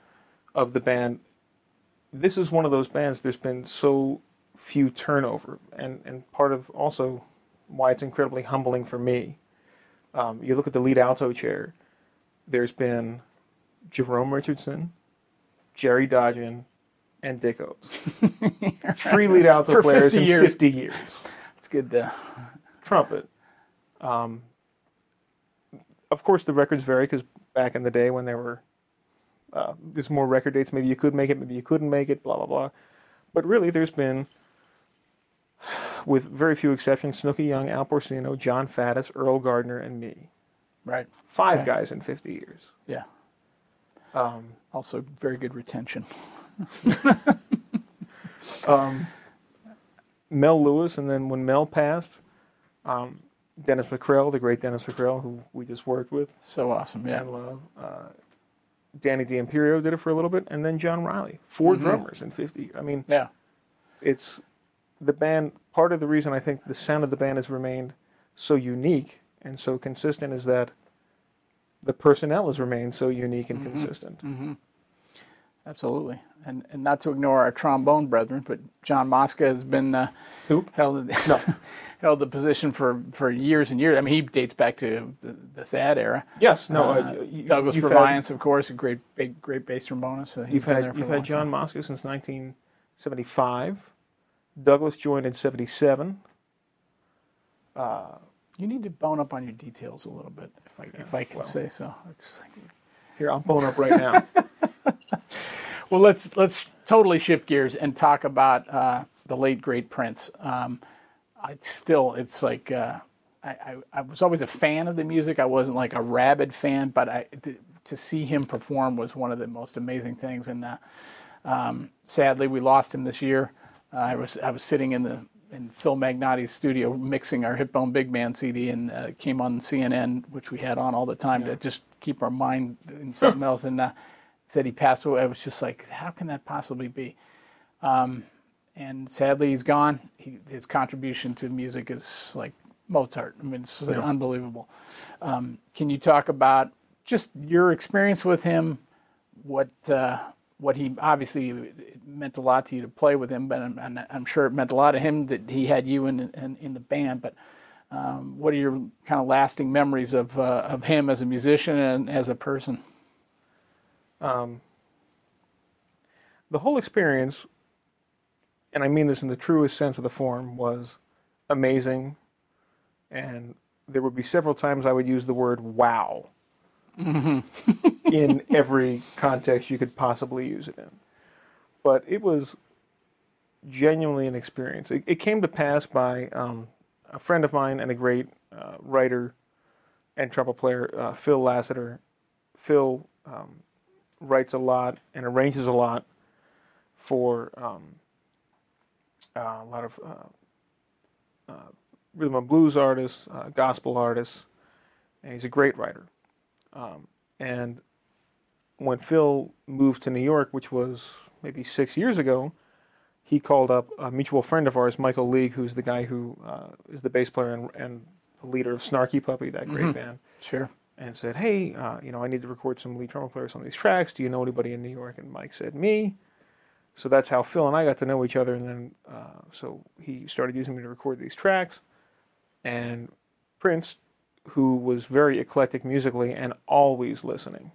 of the band. This is one of those bands. There's been so few turnover, and and part of also why it's incredibly humbling for me. Um, you look at the lead alto chair. There's been Jerome Richardson, Jerry Dodgion, and Dick Oatts. [LAUGHS] Three lead alto For players 50 in years. 50 years. It's good. To... Trumpet. Um, of course, the records vary because back in the day when there were uh, there's more record dates. Maybe you could make it, maybe you couldn't make it. Blah blah blah. But really, there's been, with very few exceptions, Snooky Young, Al Porcino, Jon Faddis, Earl Gardner, and me. Right. Five guys in 50 years. Yeah. Um, Also, very good retention. [LAUGHS] um, Mel Lewis, and then when Mel passed, um, Dennis Mackrel, the great Dennis Mackrel, who we just worked with So awesome. Yeah. and love. Uh, Danny D'Imperio did it for a little bit, and then John Riley. 4 Mhm. drummers in 50. I mean, Yeah. it's the band. Part of the reason I think the sound of the band has remained so unique and so consistent is that the personnel has remained so unique and consistent. Mm-hmm. Absolutely. And and not to ignore our trombone brethren, but John Mosca has been uh, held No. [LAUGHS] held the position for, for years and years. I mean, he dates back to the, the Thad era. Yes, no. Uh, uh, you, Douglas Purviance, of course, a great big great bass trombonist. He's you've been had there for you've had John time. Mosca since 1975. Douglas joined in 77. Uh, You need to bone up on your details a little bit, if I if I can well. say so. It's here, I'll bone up right now. [LAUGHS] Well, let's let's totally shift gears and talk about uh, the late great Prince. Um, I still, it's like uh, I, I, I was always a fan of the music. I wasn't like a rabid fan, but I th- to see him perform was one of the most amazing things. And uh, um, sadly, we lost him this year. Uh, I was I was sitting in the in Phil Magnotti's studio mixing our Hipbone Big Man CD, and uh, came on CNN, which we had on all the time to just keep our mind in something [COUGHS] else. And uh, said he passed away. I was just like, how can that possibly be? Um, and sadly, he's gone. He, his contribution to music is like Mozart. I mean, it's like unbelievable. Um, can you talk about just your experience with him? What uh, what he obviously it meant a lot to you to play with him, but I'm, I'm, I'm sure it meant a lot to him that he had you in in, in the band. But um, what are your kind of lasting memories of uh, of him as a musician and as a person? Um, the whole experience, and I mean this in the truest sense of the form, was amazing. And there would be several times I would use the word wow in every context you could possibly use it in. But it was genuinely an experience. It, it came to pass by um, a friend of mine and a great uh, writer and trumpet player, uh, Phil Lassiter. Phil um, writes a lot and arranges a lot for um, uh, a lot of uh, uh, rhythm and blues artists, uh, gospel artists, and he's a great writer. Um, and when Phil moved to New York, which was maybe six years ago, he called up a mutual friend of ours, Michael League, who's the guy who uh, is the bass player and, and the leader of Snarky Puppy, that great band Sure. And said, "Hey, uh, you know, I need to record some lead drummer players on these tracks. Do you know anybody in New York?" And Mike said, "Me." So that's how Phil and I got to know each other, and then uh, so he started using me to record these tracks. And Prince, who was very eclectic musically and always listening,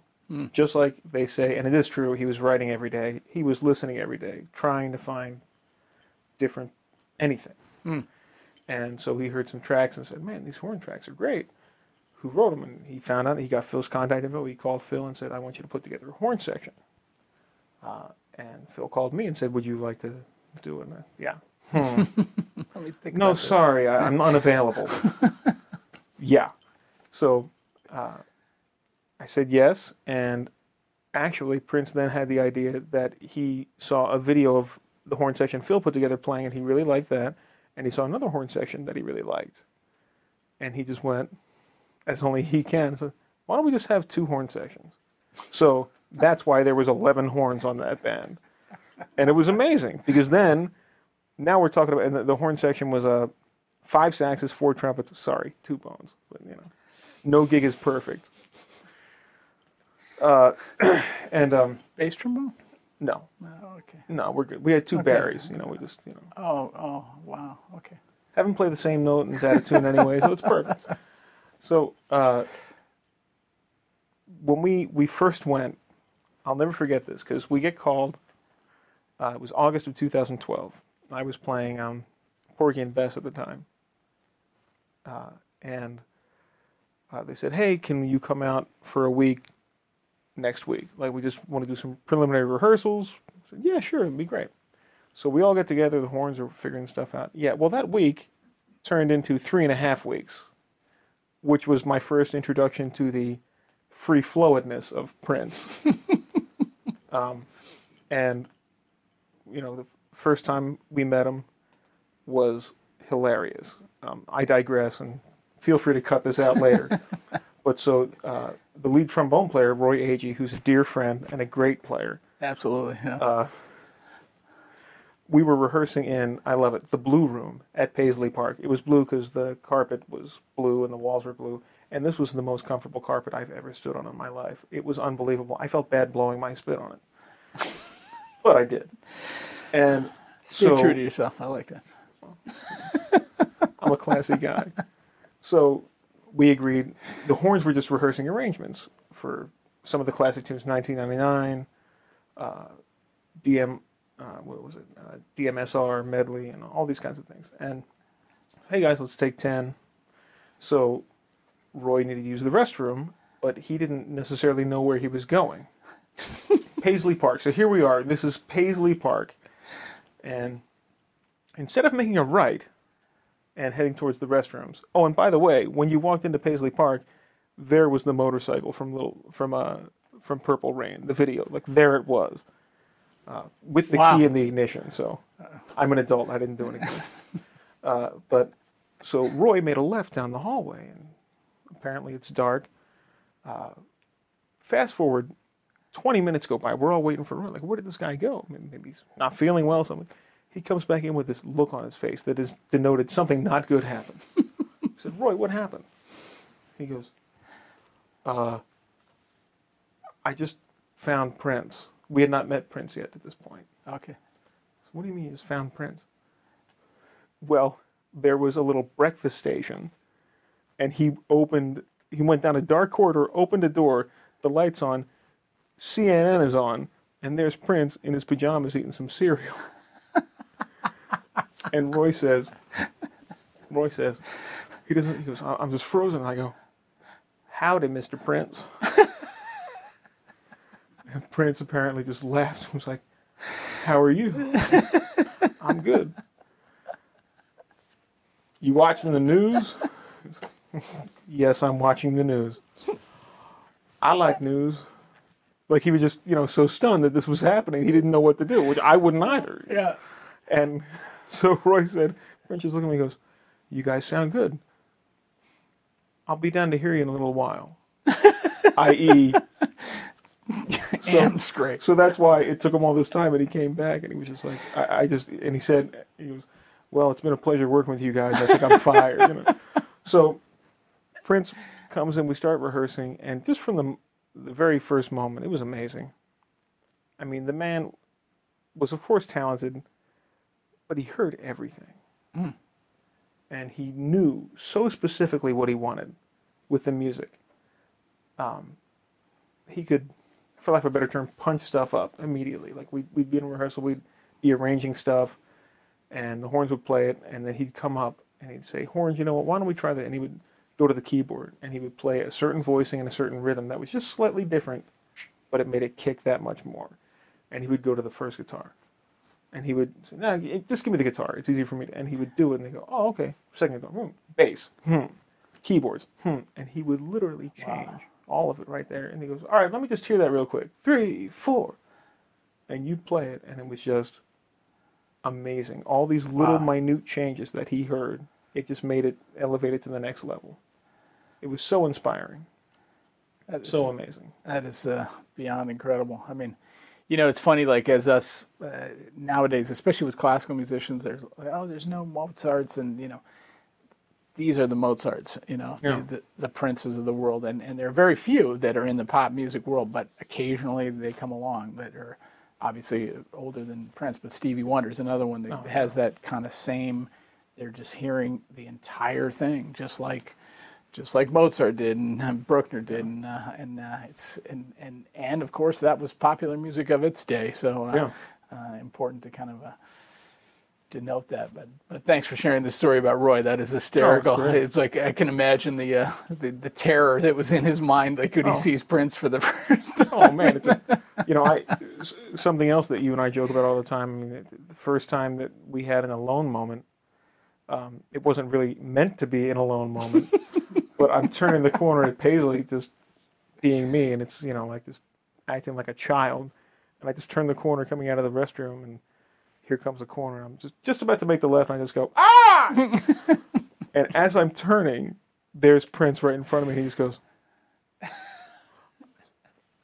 just like they say, and it is true, he was writing every day. He was listening every day, trying to find different anything. And so he heard some tracks and said, "Man, these horn tracks are great." Who wrote them, and he found out he got Phil's contact info. He called Phil and said, "I want you to put together a horn section." Uh, and Phil called me and said, "Would you like to do it?" I- yeah. Hmm. [LAUGHS] Let me think no, sorry, I, I'm unavailable. [LAUGHS] yeah. So uh, I said yes, and actually, Prince then had the idea that he saw a video of the horn section Phil put together playing, and he really liked that. And he saw another horn section that he really liked, and he just went, as only he can. So why don't we just have two horn sections? So that's why there was 11 horns on that band, and it was amazing because then, now we're talking about and the, the horn section was a uh, five saxes, four trumpets. Sorry, two bones, but you know, no gig is perfect. Uh, [CLEARS THROAT] and um, Bass trombone? no, Oh, okay. no, we're good. We had two Okay. Barrys. You know, we just you know Oh, oh, wow. Okay. haven't played the same note and it's out of tune anyway, so it's perfect. [LAUGHS] So uh, when we we first went, I'll never forget this because we get called. Uh, it was August of 2012. I was playing um, Porgy and Bess at the time, uh, and uh, they said, "Hey, can you come out for a week next week. Like we just want to do some preliminary rehearsals. I said, yeah, sure, it'd be great. So we all get together. The horns are figuring stuff out. Yeah, well, that week turned into three and a half weeks, which was my first introduction to the free flowedness of Prince. [LAUGHS] um, and you know, the first time we met him was hilarious. Um, I digress, and feel free to cut this out later. [LAUGHS] but so uh, the lead trombone player, Roy Agee, who's a dear friend and a great player, Absolutely. Yeah. uh, we were rehearsing in, I love it, the Blue Room at Paisley Park. It was blue because the carpet was blue and the walls were blue. And this was the most comfortable carpet I've ever stood on in my life. It was unbelievable. I felt bad blowing my spit on it, [LAUGHS] but I did. And Stay so true to yourself. I like that. [LAUGHS] I'm a classy guy. So we agreed. The horns were just rehearsing arrangements for some of the classic tunes, 1999, uh, DM, uh, what was it, uh, DMSR medley, and all these kinds of things. And hey guys, let's take 10. So Roy needed to use the restroom, but he didn't necessarily know where he was going. [LAUGHS] Paisley Park. So here we are. This is Paisley Park. And instead of making a right, and heading towards the restrooms. Oh, and by the way, when you walked into Paisley Park, there was the motorcycle from little from uh from Purple Rain, the video. Like there it was, uh, with the Wow. key in the ignition. So I'm an adult. I didn't do anything. [LAUGHS] uh, but so Roy made a left down the hallway, and apparently it's dark. Uh, fast forward. 20 minutes go by. We're all waiting for Roy. Like, where did this guy go? Maybe he's not feeling well or something. He comes back in with this look on his face that is denoted something not good happened. [LAUGHS] I said, Roy, what happened? He goes, uh, I just found Prince. We had not met Prince yet at this point. Okay. So what do you mean you just found Prince? Well, there was a little breakfast station, and he opened, he went down a dark corridor, opened a door, the light's on, CNN is on, and there's Prince in his pajamas eating some cereal. [LAUGHS] and Roy says, Roy says, he doesn't, he goes, "I- I'm just frozen. And I go, Howdy, Mr. Prince. [LAUGHS] and Prince apparently just laughed and was like, How are you? [LAUGHS] I'm good. You watching the news? yes, I'm watching the news. I like news. Like he was just, you know, so stunned that this was happening, he didn't know what to do, which I wouldn't either. Yeah. And [LAUGHS] so Roy said, Prince is looking at me and goes, You guys sound good. I'll be down to hear you in a little while. [LAUGHS] I.e., Am's great. so that's why it took him all this time, and he came back, and he was just like, I, I just, and he said, he was, well, it's been a pleasure working with you guys. I think I'm [LAUGHS] fired. You know? So Prince comes in, we start rehearsing, and just from the, the very first moment, it was amazing. I mean, the man was, of course, talented, but he heard everything. And he knew so specifically what he wanted with the music. Um, he could, for lack of a better term, punch stuff up immediately. Like we'd, we'd be in rehearsal, we'd be arranging stuff, and the horns would play it, and then he'd come up and he'd say, "Horns, you know what? Why don't we try that?" And he would go to the keyboard and he would play a certain voicing and a certain rhythm that was just slightly different, but it made it kick that much more. And he would go to the first guitar, and he would say, "No, g- just give me the guitar. It's easier for me." To, and he would do it, and they go, "Oh, okay." Second guitar, hmm. bass, hmm. keyboards, hmm. And he would literally change all of it right there. And he goes, "All right, let me just hear that real quick. Three, four, and you'd play it, and it was just amazing. All these little Wow. minute changes that he heard, it just made it elevate it to the next level. It was so inspiring, That is, so amazing. that is uh, beyond incredible. I mean, you know, it's funny, like as us uh, nowadays, especially with classical musicians, there's oh, there's no Mozarts, and you know, these are the Mozarts, you know, Yeah. the, the, the princes of the world, and and there are very few that are in the pop music world, but occasionally they come along that are obviously older than Prince, but Stevie Wonder is another one that Oh, has that kind of same. They're just hearing the entire thing, just like just like Mozart did and uh, Bruckner did, and uh, and uh, it's and, and and of course that was popular music of its day. So uh, Yeah. uh, important to kind of to note that. But but thanks for sharing the story about Roy. That is hysterical. great. it's like I can imagine the, uh, the the terror that was in his mind. Like could he Oh. sees Prince for the [LAUGHS] first time? Oh man, it's a, you know, I something else that you and I joke about all the time. I mean, the- the first time that we had an alone moment, um, it wasn't really meant to be an alone moment, [LAUGHS] but I'm turning the corner at Paisley, just being me, and it's you know like just acting like a child, and I just turn the corner coming out of the restroom, and here comes a corner. I'm just just about to make the left, and I just go ah, [LAUGHS] and as I'm turning, there's Prince right in front of me. He just goes.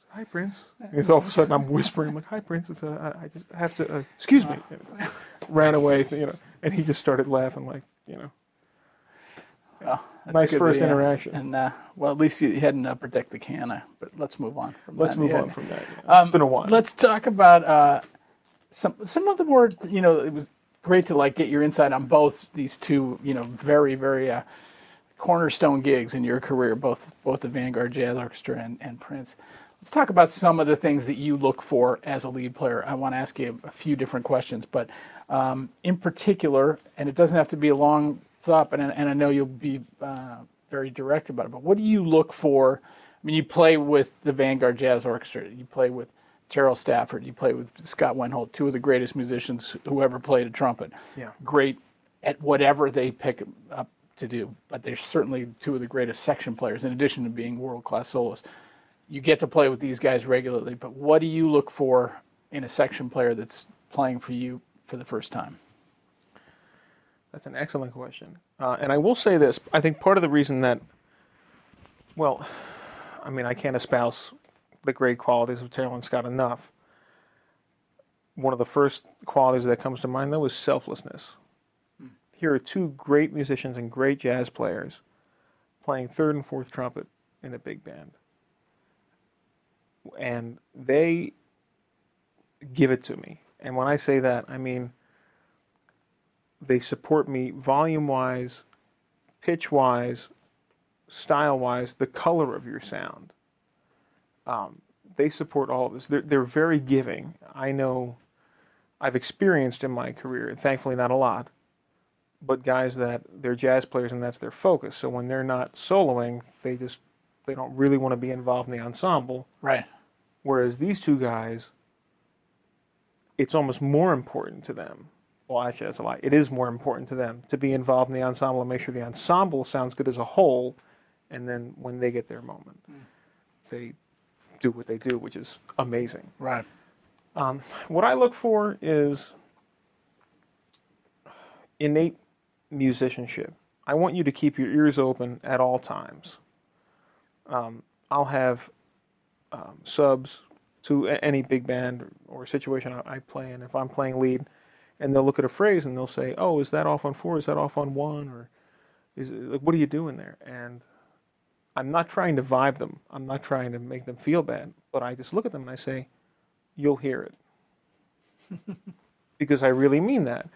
Hi, Prince. And it's all of a sudden, I'm whispering, I'm like, "Hi, Prince. It's, uh, I, I just have to, uh, excuse me." And ran away, you know, and he just started laughing, like, you know, Well, that's nice first that, yeah. interaction. And uh, well, at least you hadn't upper decked the can. uh, But let's move on from Let's that. move Yeah. on from that. yeah. Um, it's been a while. Let's talk about uh, some some of the more you know. It was great to like get your insight on both these two you know very very uh, cornerstone gigs in your career, both both the Vanguard Jazz Orchestra and, and Prince. Let's talk about some of the things that you look for as a lead player. I want to ask you a few different questions, but um, in particular, and it doesn't have to be a long thought, and, and I know you'll be uh, very direct about it. But what do you look for? I mean, you play with the Vanguard Jazz Orchestra. You play with Terell Stafford. You play with Scott Wendholt, two of the greatest musicians who ever played a trumpet. Yeah. Great at whatever they pick up to do, but they're certainly two of the greatest section players, in addition to being world class soloists. You get to play with these guys regularly, but what do you look for in a section player that's playing for you for the first time? That's an excellent question. Uh, and I will say this I think part of the reason that, well, I mean, I can't espouse the great qualities of Terell and Scott enough. One of the first qualities that comes to mind, though, is selflessness. Hmm. Here are two great musicians and great jazz players playing third and fourth trumpet in a big band. And they give it to me. And when I say that, I mean, they support me volume wise, pitch wise, style wise, the color of your sound. Um, they support all of this. They're, they're very giving. I know I've experienced in my career, thankfully not a lot, but guys that they're jazz players and that's their focus. So when they're not soloing, they just they don't really want to be involved in the ensemble. Right. Whereas these two guys, it's almost more important to them. Well, actually, that's a lie. It is more important to them to be involved in the ensemble and make sure the ensemble sounds good as a whole. And then when they get their moment, they do what they do, which is amazing. Right. Um, what I look for is innate musicianship. I want you to keep your ears open at all times. Um, I'll have um, subs to a- any big band or situation I, I play in. If I'm playing lead, and they'll look at a phrase and they'll say, "Oh, is that off on four? Is that off on one? Or is it, like, what are you doing there?" And I'm not trying to vibe them. I'm not trying to make them feel bad. But I just look at them and I say, "You'll hear it," [LAUGHS] because I really mean that.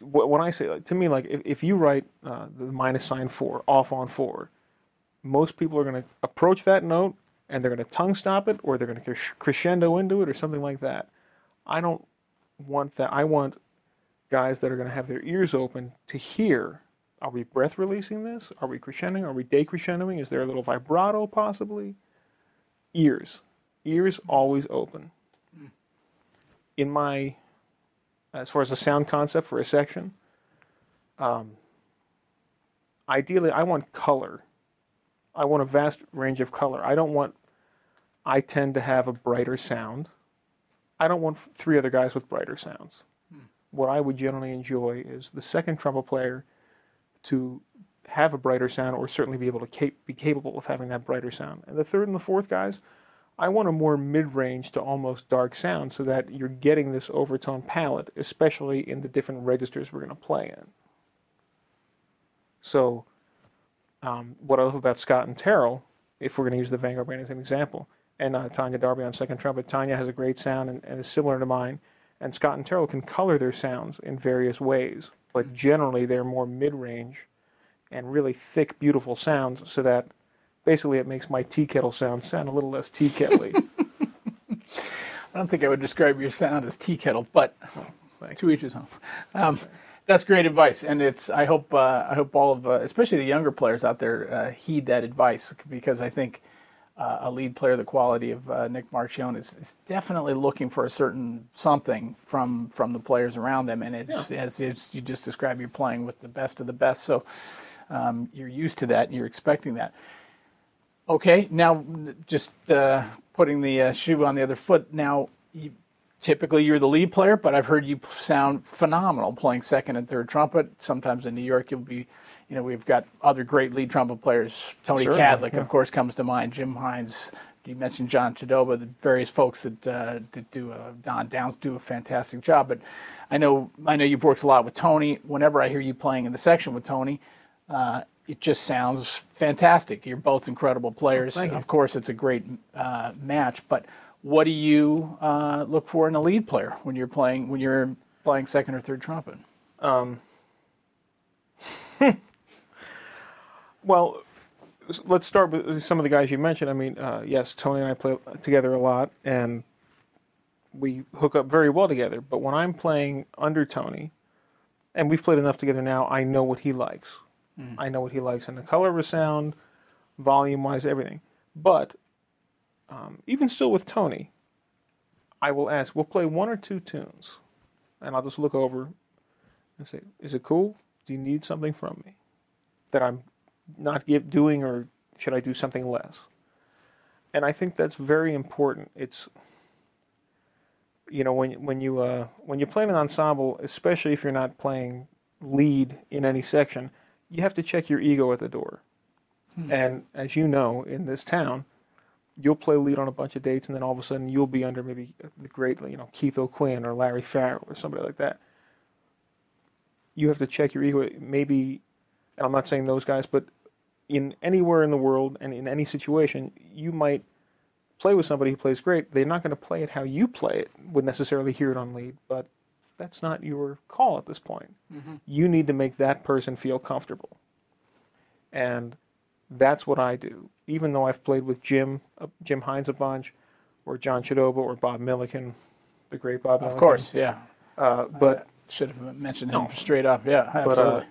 When I say to me, like if, if you write uh, the minus sign four off on four, most people are going to approach that note and they're going to tongue stop it or they're going to crescendo into it or something like that. I don't want that. I want guys that are going to have their ears open to hear. Are we breath releasing this? Are we crescendoing? Are we decrescendoing? Is there a little vibrato possibly? Ears. Ears always open. In my, as far as a sound concept for a section, um, ideally I want color. I want a vast range of color. I don't want, I tend to have a brighter sound. I don't want three other guys with brighter sounds. What I would generally enjoy is the second trumpet player to have a brighter sound or certainly be able to cap- be capable of having that brighter sound. And the third and the fourth guys, I want a more mid-range to almost dark sound so that you're getting this overtone palette, especially in the different registers we're going to play in. So, um, what I love about Scott and Terell, if we're going to use the Vanguard band as an example, and uh, Tanya Darby on second trumpet, Tanya has a great sound and, and is similar to mine, and Scott and Terell can color their sounds in various ways, but generally they're more mid-range and really thick, beautiful sounds, so that basically it makes my tea kettle sound sound a little less tea kettly. [LAUGHS] I don't think I would describe your sound as tea kettle, but Thanks. To each his own. Um, that's great advice, and it's. I hope. Uh, I hope all of, uh, especially the younger players out there, uh, heed that advice because I think uh, a lead player, the quality of uh, Nick Marchione, is, is definitely looking for a certain something from from the players around them, and it's as, as you just described, you're playing with the best of the best, so um, you're used to that, and you're expecting that. Okay, now just uh, putting the uh, shoe on the other foot. Now, you, typically you're the lead player, but I've heard you sound phenomenal playing second and third trumpet. Sometimes in New York, you'll be, you know, we've got other great lead trumpet players. Tony Certainly, Kadleck, yeah. of course, comes to mind. Jim Hynes. You mentioned John Chudoba, the various folks that, uh, that do a, Don Downs do a fantastic job. But I know I know you've worked a lot with Tony. Whenever I hear you playing in the section with Tony, uh, it just sounds fantastic. You're both incredible players. You. Of course, it's a great uh, match. But what do you uh, look for in a lead player when you're playing when you're playing second or third trumpet? [LAUGHS] Well, let's start with some of the guys you mentioned. I mean, uh, yes, Tony and I play together a lot, and we hook up very well together. But when I'm playing under Tony, and we've played enough together now, I know what he likes. I know what he likes in the color of a sound, volume wise, everything. But um, even still with Tony, I will ask, we'll play one or two tunes, and I'll just look over and say, "Is it cool? Do you need something from me that I'm not give, doing, or should I do something less?" And I think that's very important. It's you know when when you uh, when you play an ensemble, especially if you're not playing lead in any section, you have to check your ego at the door. And as you know, in this town, you'll play lead on a bunch of dates, and then all of a sudden you'll be under maybe the great, you know, Keith O'Quinn or Larry Farrell or somebody like that. You have to check your ego. Maybe, and I'm not saying those guys, but in anywhere in the world and in any situation, you might play with somebody who plays great. They're not going to play it how you play it. Would necessarily hear it on lead, but that's not your call at this point. You need to make that person feel comfortable, and that's what I do. Even though I've played with Jim, uh, Jim Hynes a bunch, or John Chudoba, or Bob Millikan, the great Bob. Of course, yeah. Uh, but Should have mentioned him No. straight up. Yeah, but absolutely. uh,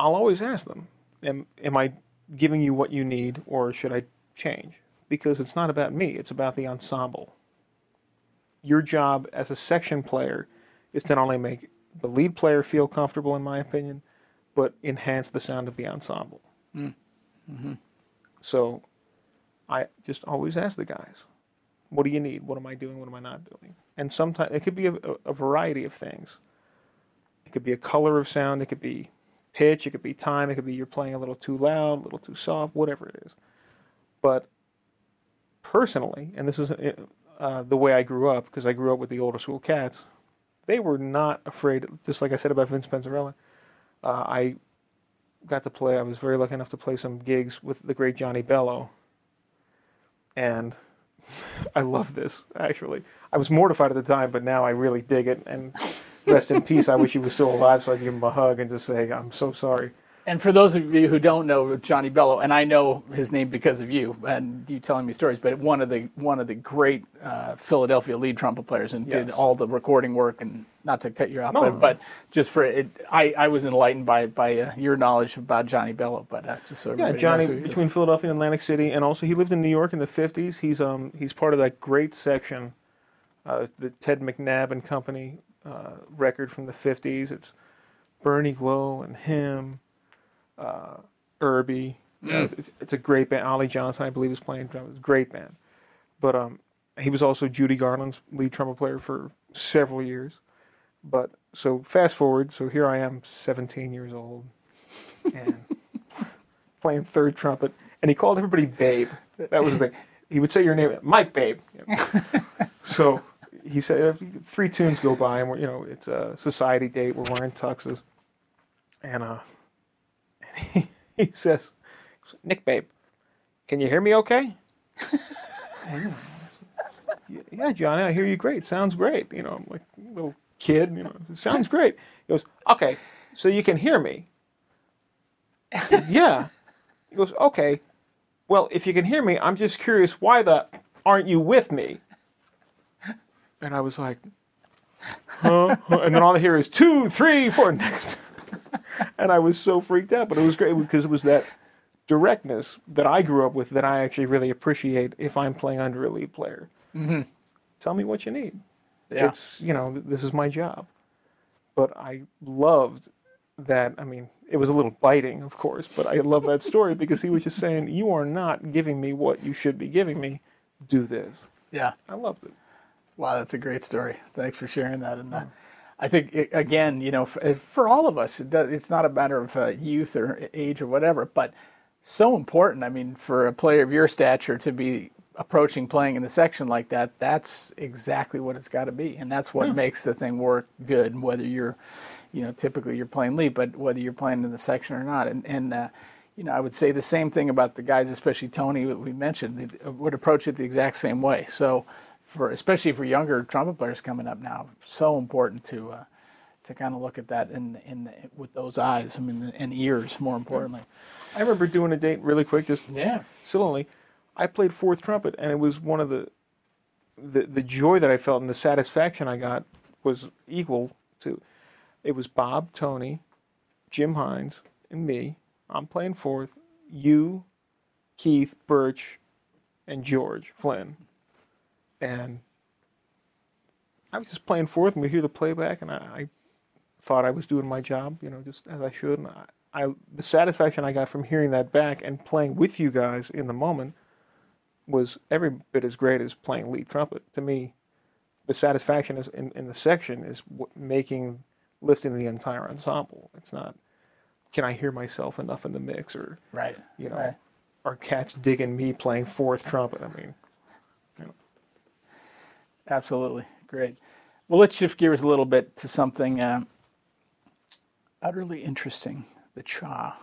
I'll always ask them, am, am I giving you what you need, or should I change? Because it's not about me; it's about the ensemble. Your job as a section player is to not only make the lead player feel comfortable, in my opinion, but enhance the sound of the ensemble. Mm. Mm-hmm. So I just always ask the guys, what do you need? What am I doing? What am I not doing? And sometimes it could be a, a variety of things. It could be a color of sound, it could be pitch, it could be time, it could be you're playing a little too loud, a little too soft, whatever it is. But personally, and this is uh, the way I grew up, because I grew up with the older school cats, they were not afraid, just like I said about Vince Penzarella. Uh, I got to play, I was very lucky enough to play some gigs with the great Johnny Bello. And [LAUGHS] I love this, actually. I was mortified at the time, but now I really dig it. And rest in peace. I wish he was still alive so I could give him a hug and just say, I'm so sorry. And for those of you who don't know Johnny Bello, and I know his name because of you and you telling me stories, but one of the one of the great uh, Philadelphia lead trumpet players, and did all the recording work. And not to cut you off, No, but, but just for it, I, I was enlightened by by uh, your knowledge about Johnny Bello. But uh, just so Yeah, everybody Johnny knows who he between Philadelphia and Atlantic City, and also he lived in New York in the '50s. He's um he's part of that great section, uh, the Ted McNabb and Company uh, record from the '50s. It's Bernie Glow and him, uh, Irby. You know, it's, it's a great band. Ollie Johnson, I believe, is playing drums. Great band. But um, he was also Judy Garland's lead trumpet player for several years. But so fast forward, so here I am, 17 years old, and [LAUGHS] playing third trumpet, and he called everybody Babe. That was his thing. He would say your name, Mike Babe. [LAUGHS] so he said uh, three tunes go by, and we're you know it's a society date. We're wearing tuxes, and uh, [LAUGHS] he, he says, Nick Babe, can you hear me okay? [LAUGHS] Yeah, Johnny, I hear you great. Sounds great. You know, I'm like a little kid. You know, sounds great. He goes, okay, so you can hear me. Said, [LAUGHS] yeah. He goes, okay. Well, if you can hear me, I'm just curious, why the aren't you with me? And I was like, huh, and then all I hear is two, three, four, next. [LAUGHS] and I was so freaked out, but it was great because it was that directness that I grew up with that I actually really appreciate if I'm playing under a lead player. Mm-hmm. Tell me what you need. Yeah. It's you know this is my job, but I loved that. I mean, it was a little biting, of course, but I love that story [LAUGHS] because he was just saying, "You are not giving me what you should be giving me. Do this." Yeah. I loved it. Wow, that's a great story. Thanks for sharing that. And uh, I think it, again, you know, for, for all of us, it does, it's not a matter of uh, youth or age or whatever, but so important. I mean, for a player of your stature to be approaching playing in the section like that, that's exactly what it's got to be, and that's what makes the thing work good. Whether you're, you know, typically you're playing lead, but whether you're playing in the section or not, and and. Uh, you know, I would say the same thing about the guys, especially Tony, that we mentioned, would approach it the exact same way. So, for especially for younger trumpet players coming up now, so important to uh, to kind of look at that in in with those eyes. I mean, and ears more importantly. I remember doing a date really quick, just Yeah. silly. I played fourth trumpet, and it was one of the, the the joy that I felt and the satisfaction I got was equal to. It was Bob, Tony, Jim Hines, and me. I'm playing fourth. You, Keith, Birch, and George Flynn, and I was just playing fourth, and we hear the playback, and I, I thought I was doing my job, you know, just as I should. And I, I, the satisfaction I got from hearing that back and playing with you guys in the moment was every bit as great as playing lead trumpet. To me, the satisfaction is in, in the section is what making lifting the entire ensemble. It's not can I hear myself enough in the mix or Right. you know Right. are cats digging me playing fourth trumpet. I mean, Absolutely. Great. Well, let's shift gears a little bit to something uh, utterly interesting the cha.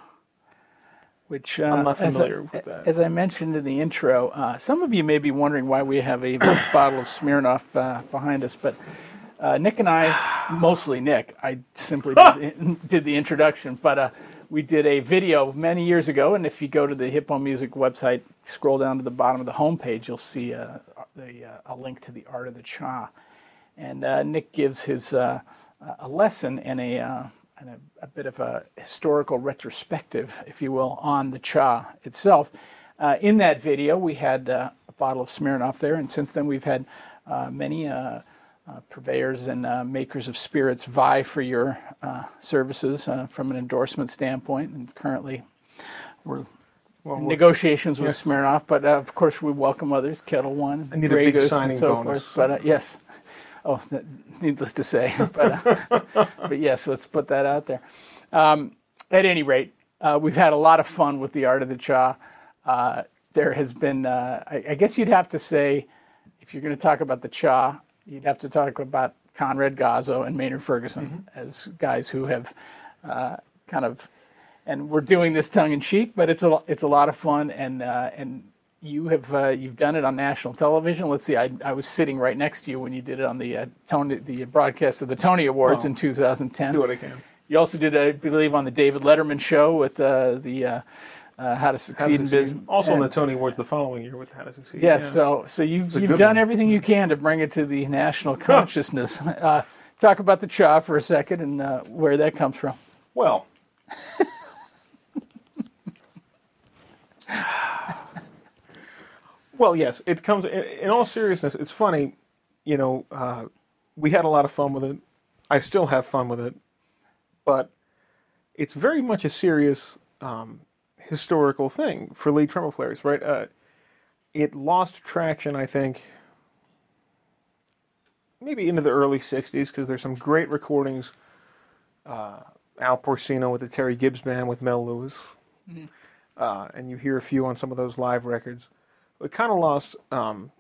Which uh, I'm not as I- with that. As I mentioned in the intro, uh, some of you may be wondering why we have a [COUGHS] bottle of Smirnoff uh, behind us, but uh, Nick and I, mostly Nick, I simply [LAUGHS] did, the, did the introduction, but uh, we did a video many years ago, and if you go to the Hipbone Music website, scroll down to the bottom of the homepage, you'll see uh, the, uh, a link to the Art of the Cha. And uh, Nick gives his uh, a lesson and a, uh, and a, a bit of a historical retrospective, if you will, on the cha itself. Uh, in that video, we had a bottle of Smirnoff there, and since then we've had many uh, purveyors and uh, makers of spirits vie for your uh, services uh, from an endorsement standpoint. And currently, we're well, in we're- negotiations with Smirnoff, but uh, of course we welcome others, Ketel One, I need a big Goose, signing and so bonus. forth. But uh, yes, oh, needless to say, [LAUGHS] but uh, but yes, let's put that out there. Um, at any rate, uh, we've had a lot of fun with the art of the cha. Uh, there has been, uh, I, I guess you'd have to say, if you're going to talk about the cha, you'd have to talk about Conrad Gazzo and Maynard Ferguson as guys who have uh, kind of, and we're doing this tongue in cheek, but it's a it's a lot of fun, and uh, and you have uh, you've done it on national television. Let's see, I, I was sitting right next to you when you did it on the uh, Tony the broadcast of the Tony Awards in 2010. do what I can. You also did, I believe, on the David Letterman show with uh, the uh, How to Succeed in. Business. Also on And- the Tony Awards the following year with How to Succeed. Yes, yeah. so so you've you've done one. everything you can to bring it to the national [LAUGHS] consciousness. uh, talk about the cha for a second and uh, where that comes from. Well, [LAUGHS] well, yes, it comes. In, in all seriousness, it's funny. You know, uh, we had a lot of fun with it. I still have fun with it, but it's very much a serious um, historical thing for lead trumpet players, right? Uh, it lost traction, I think, maybe into the early '60s because there's some great recordings. Uh, Al Porcino with the Terry Gibbs Band with Mel Lewis, uh, and you hear a few on some of those live records. It kind of lost. Um,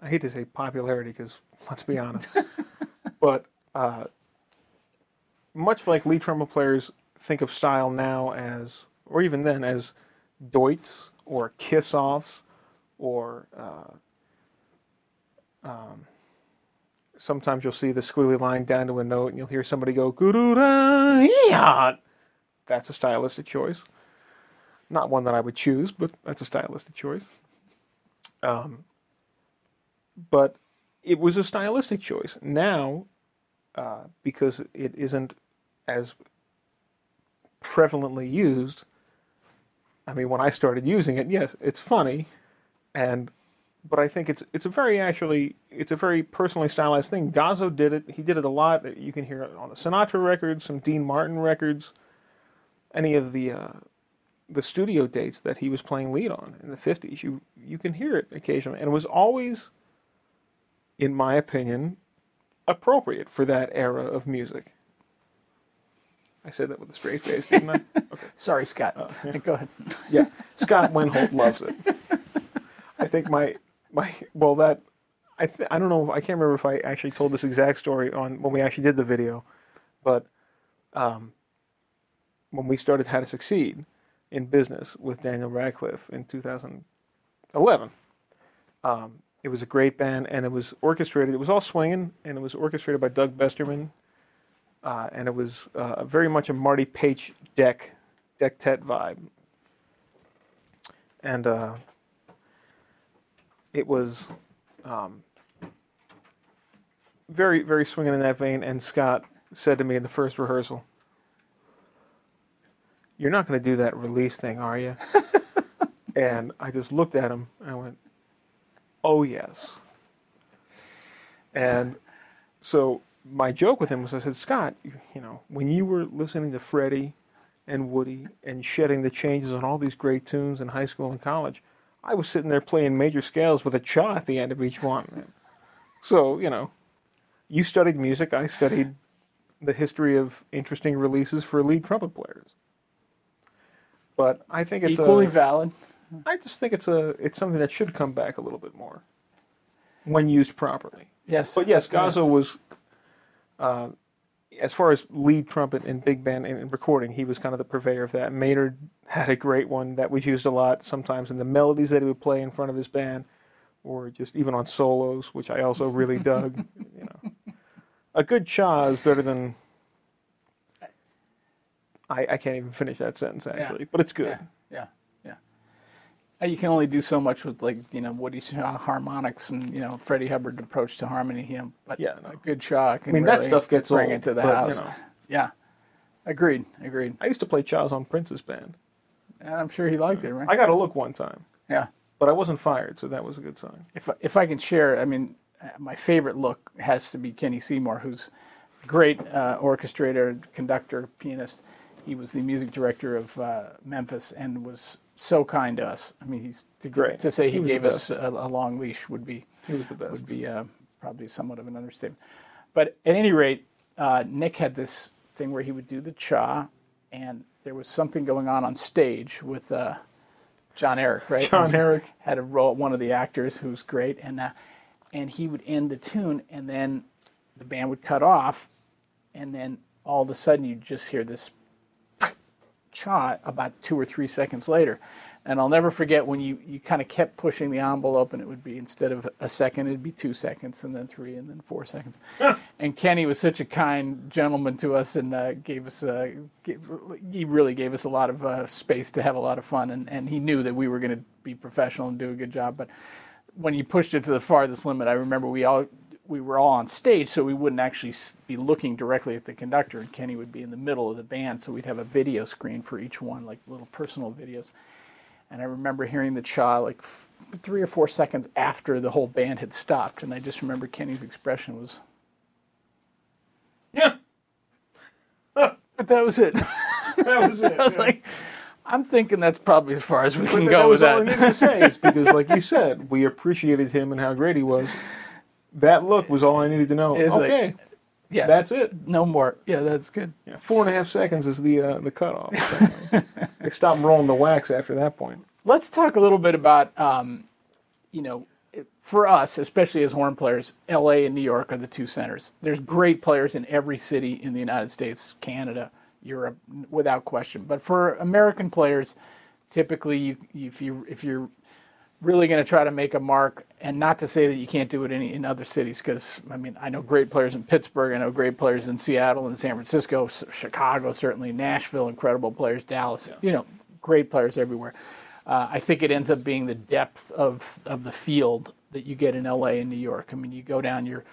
I hate to say popularity because let's be honest, [LAUGHS] but uh, much like lead trumpet players think of style now as, or even then as, doits or kiss offs, or uh, um, sometimes you'll see the squiggly line down to a note, and you'll hear somebody go yee-haw." That's a stylistic choice. Not one that I would choose, but that's a stylistic choice. Um, but it was a stylistic choice. Now, uh, because it isn't as prevalently used. I mean, when I started using it, yes, it's funny, and but I think it's it's a very actually it's a very personally stylized thing. Gozzo did it. He did it a lot. You can hear it on the Sinatra records, some Dean Martin records, any of the uh, the studio dates that he was playing lead on in the fifties. You you can hear it occasionally, and it was always, in my opinion, appropriate for that era of music. I said that with a straight face, didn't I? [LAUGHS] Okay. Sorry, Scott. [LAUGHS] Go ahead. [LAUGHS] Yeah, Scott Wendholt loves it. I think my my well that I th- I don't know I can't remember if I actually told this exact story on when we actually did the video, but um, when we started How to Succeed in business with Daniel Radcliffe in 2011, um, it was a great band and it was orchestrated. It was all swinging and it was orchestrated by Doug Besterman, uh, and it was uh, very much a Marty Paich deck dectet vibe. And uh, it was um, very, very swinging in that vein. And Scott said to me in the first rehearsal, You're not going to do that release thing, are you? [LAUGHS] and I just looked at him and I went, Oh, yes. And so my joke with him was I said, Scott, you, you know, when you were listening to Freddie and Woody and shedding the changes on all these great tunes in high school and college, I was sitting there playing major scales with a cha at the end of each one. So, you know, you studied music, I studied the history of interesting releases for lead trumpet players. But I think it's Equally a, valid. I just think it's a it's something that should come back a little bit more when used properly. Yes. But yes, Gozzo was, uh, as far as lead trumpet and big band and recording, he was kind of the purveyor of that. Maynard had a great one that was used a lot, sometimes in the melodies that he would play in front of his band, or just even on solos, which I also really [LAUGHS] dug. You know, a good cha is better than. I, I can't even finish that sentence actually, but it's good. Yeah, yeah, yeah. You can only do so much with like you know Woody Shaw harmonics and you know Freddie Hubbard approach to harmony. You know, but Yeah, a good Shaw can I mean, that stuff gets bring old, it to the but, you house. know. Yeah, agreed, agreed. I used to play chas on Prince's band. And I'm sure he liked it, right? I got a look one time, yeah. but I wasn't fired, so that was a good sign. if I- if I can share, I mean, uh, my favorite look has to be Kenny Seymour, who's a great uh, orchestrator, conductor, pianist. He was the music director of uh, Memphis and was so kind to us. I mean, he's to, Great. to say he, He gave us a, a long leash would be He was the best. would be uh, probably somewhat of an understatement. But at any rate, uh, Nick had this thing where he would do the cha, and there was something going on on stage with uh, John Eric, right? John Eric. had a role, one of the actors who's great, and uh, and he would end the tune, and then the band would cut off, and then all of a sudden you just hear this cha about two or three seconds later. And I'll never forget when you, you kind of kept pushing the envelope, and it would be instead of a second, it'd be two seconds, and then three, and then four seconds. and Kenny was such a kind gentleman to us, and uh, gave us uh, gave, he really gave us a lot of uh, space to have a lot of fun, and, and he knew that we were going to be professional and do a good job. But when you pushed it to the farthest limit, I remember we all we were all on stage, so we wouldn't actually be looking directly at the conductor, and Kenny would be in the middle of the band, so we'd have a video screen for each one, like little personal videos. And I remember hearing the cha like f- three or four seconds after the whole band had stopped, and I just remember Kenny's expression was, Yeah, [LAUGHS] "But that was it." [LAUGHS] that was it. [LAUGHS] I was yeah. like, "I'm thinking that's probably as far as we can But go that with was all I that." needed to say. Is because, like you said, we appreciated him and how great he was. That look was all I needed to know. It's like- okay, yeah, that's it. no more. Yeah, that's good. Yeah, four and a half seconds is the uh, the cutoff. [LAUGHS] they stopped rolling the wax after that point. Let's talk a little bit about, um, you know, for us, especially as horn players, LA and New York are the two centers. There's great players in every city in the United States, Canada, Europe, without question. But for American players, typically, you, if you if you're really going to try to make a mark, and not to say that you can't do it in, in other cities, because I mean, I know great players in Pittsburgh, I know great players in Seattle and San Francisco, Chicago, certainly Nashville, incredible players, Dallas, you know, great players everywhere. Uh, I think it ends up being the depth of, of the field that you get in LA and New York. I mean, you go down your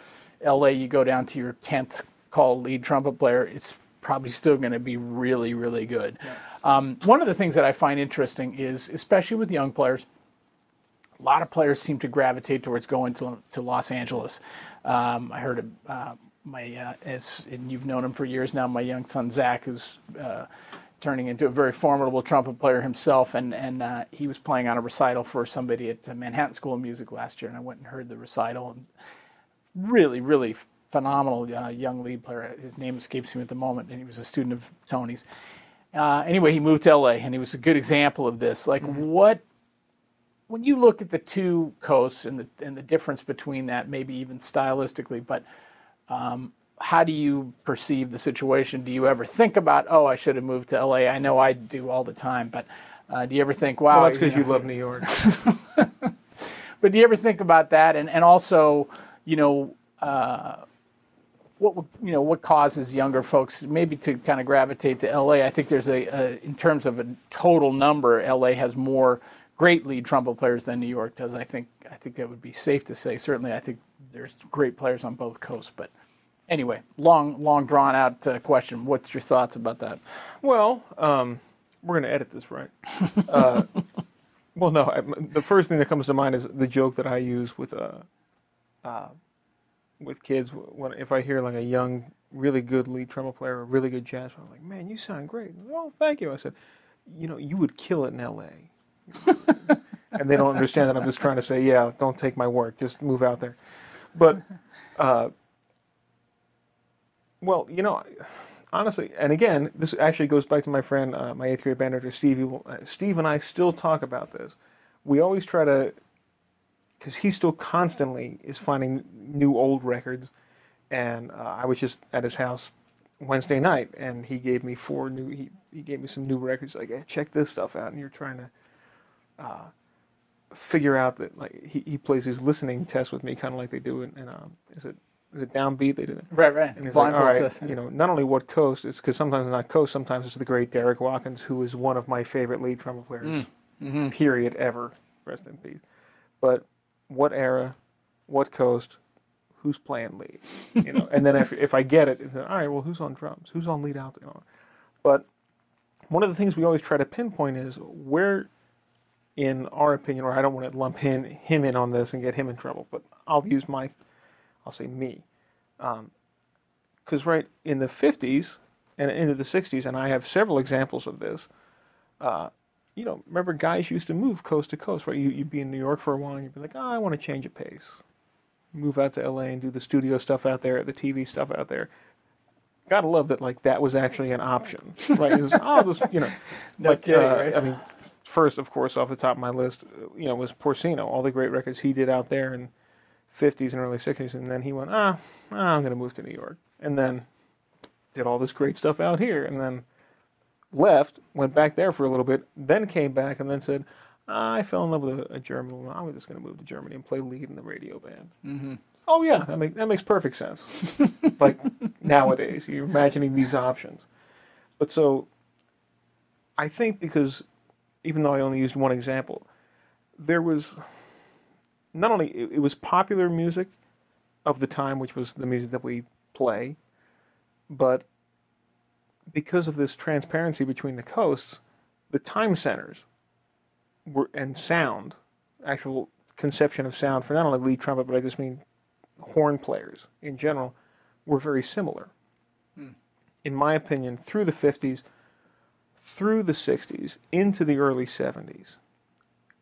LA, you go down to your 10th call lead trumpet player, it's probably still going to be really, really good. Um, one of the things that I find interesting is, especially with young players, a lot of players seem to gravitate towards going to, to Los Angeles. Um, I heard uh, my, uh, as and you've known him for years now, my young son Zach, who's uh, turning into a very formidable trumpet player himself, and and uh, he was playing on a recital for somebody at Manhattan School of Music last year, and I went and heard the recital, and really, really phenomenal uh, young lead player. His name escapes me at the moment, and he was a student of Tony's. Uh, anyway, he moved to LA, and he was a good example of this. Like, mm-hmm. what when you look at the two coasts and the and the difference between that, maybe even stylistically, but um, how do you perceive the situation? Do you ever think about, oh, I should have moved to LA? I know I do all the time, but uh, do you ever think, wow? Well, that's because you, know, you, love New York. [LAUGHS] but do you ever think about that? And and also, you know, uh, what you know, what causes younger folks maybe to kind of gravitate to LA? I think there's a, a in terms of a total number, LA has more great lead trumpet players than New York does. I think I think that would be safe to say. Certainly, I think there's great players on both coasts. But anyway, long long drawn out uh, question. What's your thoughts about that? Well, um, we're going to edit this, right? [LAUGHS] uh, well, no. I, the first thing that comes to mind is the joke that I use with uh, uh, with kids when if I hear like a young, really good lead trumpet player, a really good jazz, I'm like, man, you sound great. Oh, thank you. I said, you know, you would kill it in L.A [LAUGHS] and they don't understand that I'm just trying to say, yeah, don't take my work, just move out there. But, uh, well, you know, honestly, and again, this actually goes back to my friend, uh, my eighth grade band director, Steve. Uh, Steve and I still talk about this. We always try to, because he still constantly is finding new old records. And uh, I was just at his house Wednesday night, and he gave me four new. He, he gave me some new records. Like, hey, check this stuff out, and you're trying to uh, figure out that like he, he plays these listening tests with me, kind of like they do in, in um, is it is it downbeat they do that? Right, right. And he's like, all right, you know, not only what coast, it's because sometimes it's not coast, sometimes it's the great Derek Watkins, who is one of my favorite lead trumpet players, mm. mm-hmm. period, ever. Rest in peace. But what era, what coast, who's playing lead, you know? and then if if I get it, it's all right. Well, who's on drums? Who's on lead out there? But one of the things we always try to pinpoint is where in our opinion, or I don't want to lump him, him in on this and get him in trouble, but I'll use my, I'll say me. Because um, right in the 50s and into the 60s, and I have several examples of this, uh, you know, remember guys used to move coast to coast, right? You, you'd be in New York for a while and you'd be like, oh, I want to change a pace. Move out to LA and do the studio stuff out there, the TV stuff out there gotta love that like that was actually an option, right? It was, oh, this, you know, [LAUGHS] no like kidding, uh, right? I mean, first, of course, off the top of my list, you know, was Porcino. All the great records he did out there in 50s and early 60s, and then he went, ah, ah I'm going to move to New York, and then did all this great stuff out here, and then left, went back there for a little bit, then came back, and then said, ah, I fell in love with a, a German woman. I'm just going to move to Germany and play lead in the radio band. Mm-hmm. Oh yeah, that, make, that makes perfect sense. [LAUGHS] like nowadays, you're imagining these options, but so I think because even though I only used one example, there was not only it, it was popular music of the time, which was the music that we play, but because of this transparency between the coasts, the time centers were and sound, actual conception of sound for not only lead trumpet, but I just mean horn players in general, were very similar. Hmm. In my opinion, through the 50s, through the 60s into the early 70s.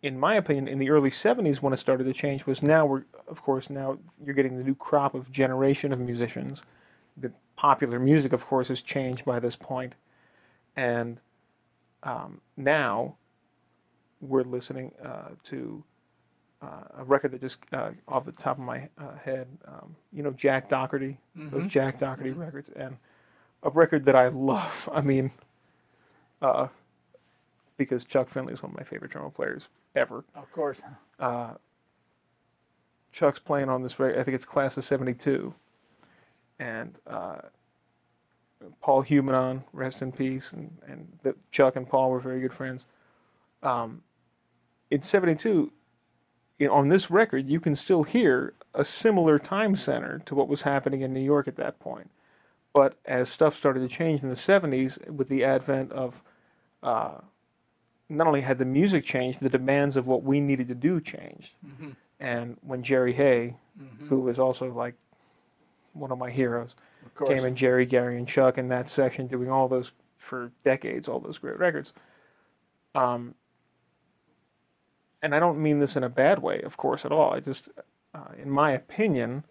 In my opinion, in the early 70s, when it started to change, was now we're, of course, now you're getting the new crop of generation of musicians. The popular music, of course, has changed by this point. And um, now we're listening uh, to uh, a record that just uh, off the top of my uh, head, um, you know, Jack Daugherty, mm-hmm. those Jack Daugherty mm-hmm. records, and a record that I love. [LAUGHS] I mean, uh, because Chuck Findley is one of my favorite drummer players ever. Of course. Uh, Chuck's playing on this, I think it's class of 72. And uh, Paul Hubinon, rest in peace, and, and the, Chuck and Paul were very good friends. Um, in 72, you know, on this record, you can still hear a similar time center to what was happening in New York at that point. But as stuff started to change in the 70s with the advent of uh, not only had the music changed, the demands of what we needed to do changed. And when Jerry Hey, who was also like one of my heroes, Of came in Jerry, Gary, and Chuck in that section, doing all those for decades, all those great records. Um, and I don't mean this in a bad way, of course, at all. I just, uh, in my opinion,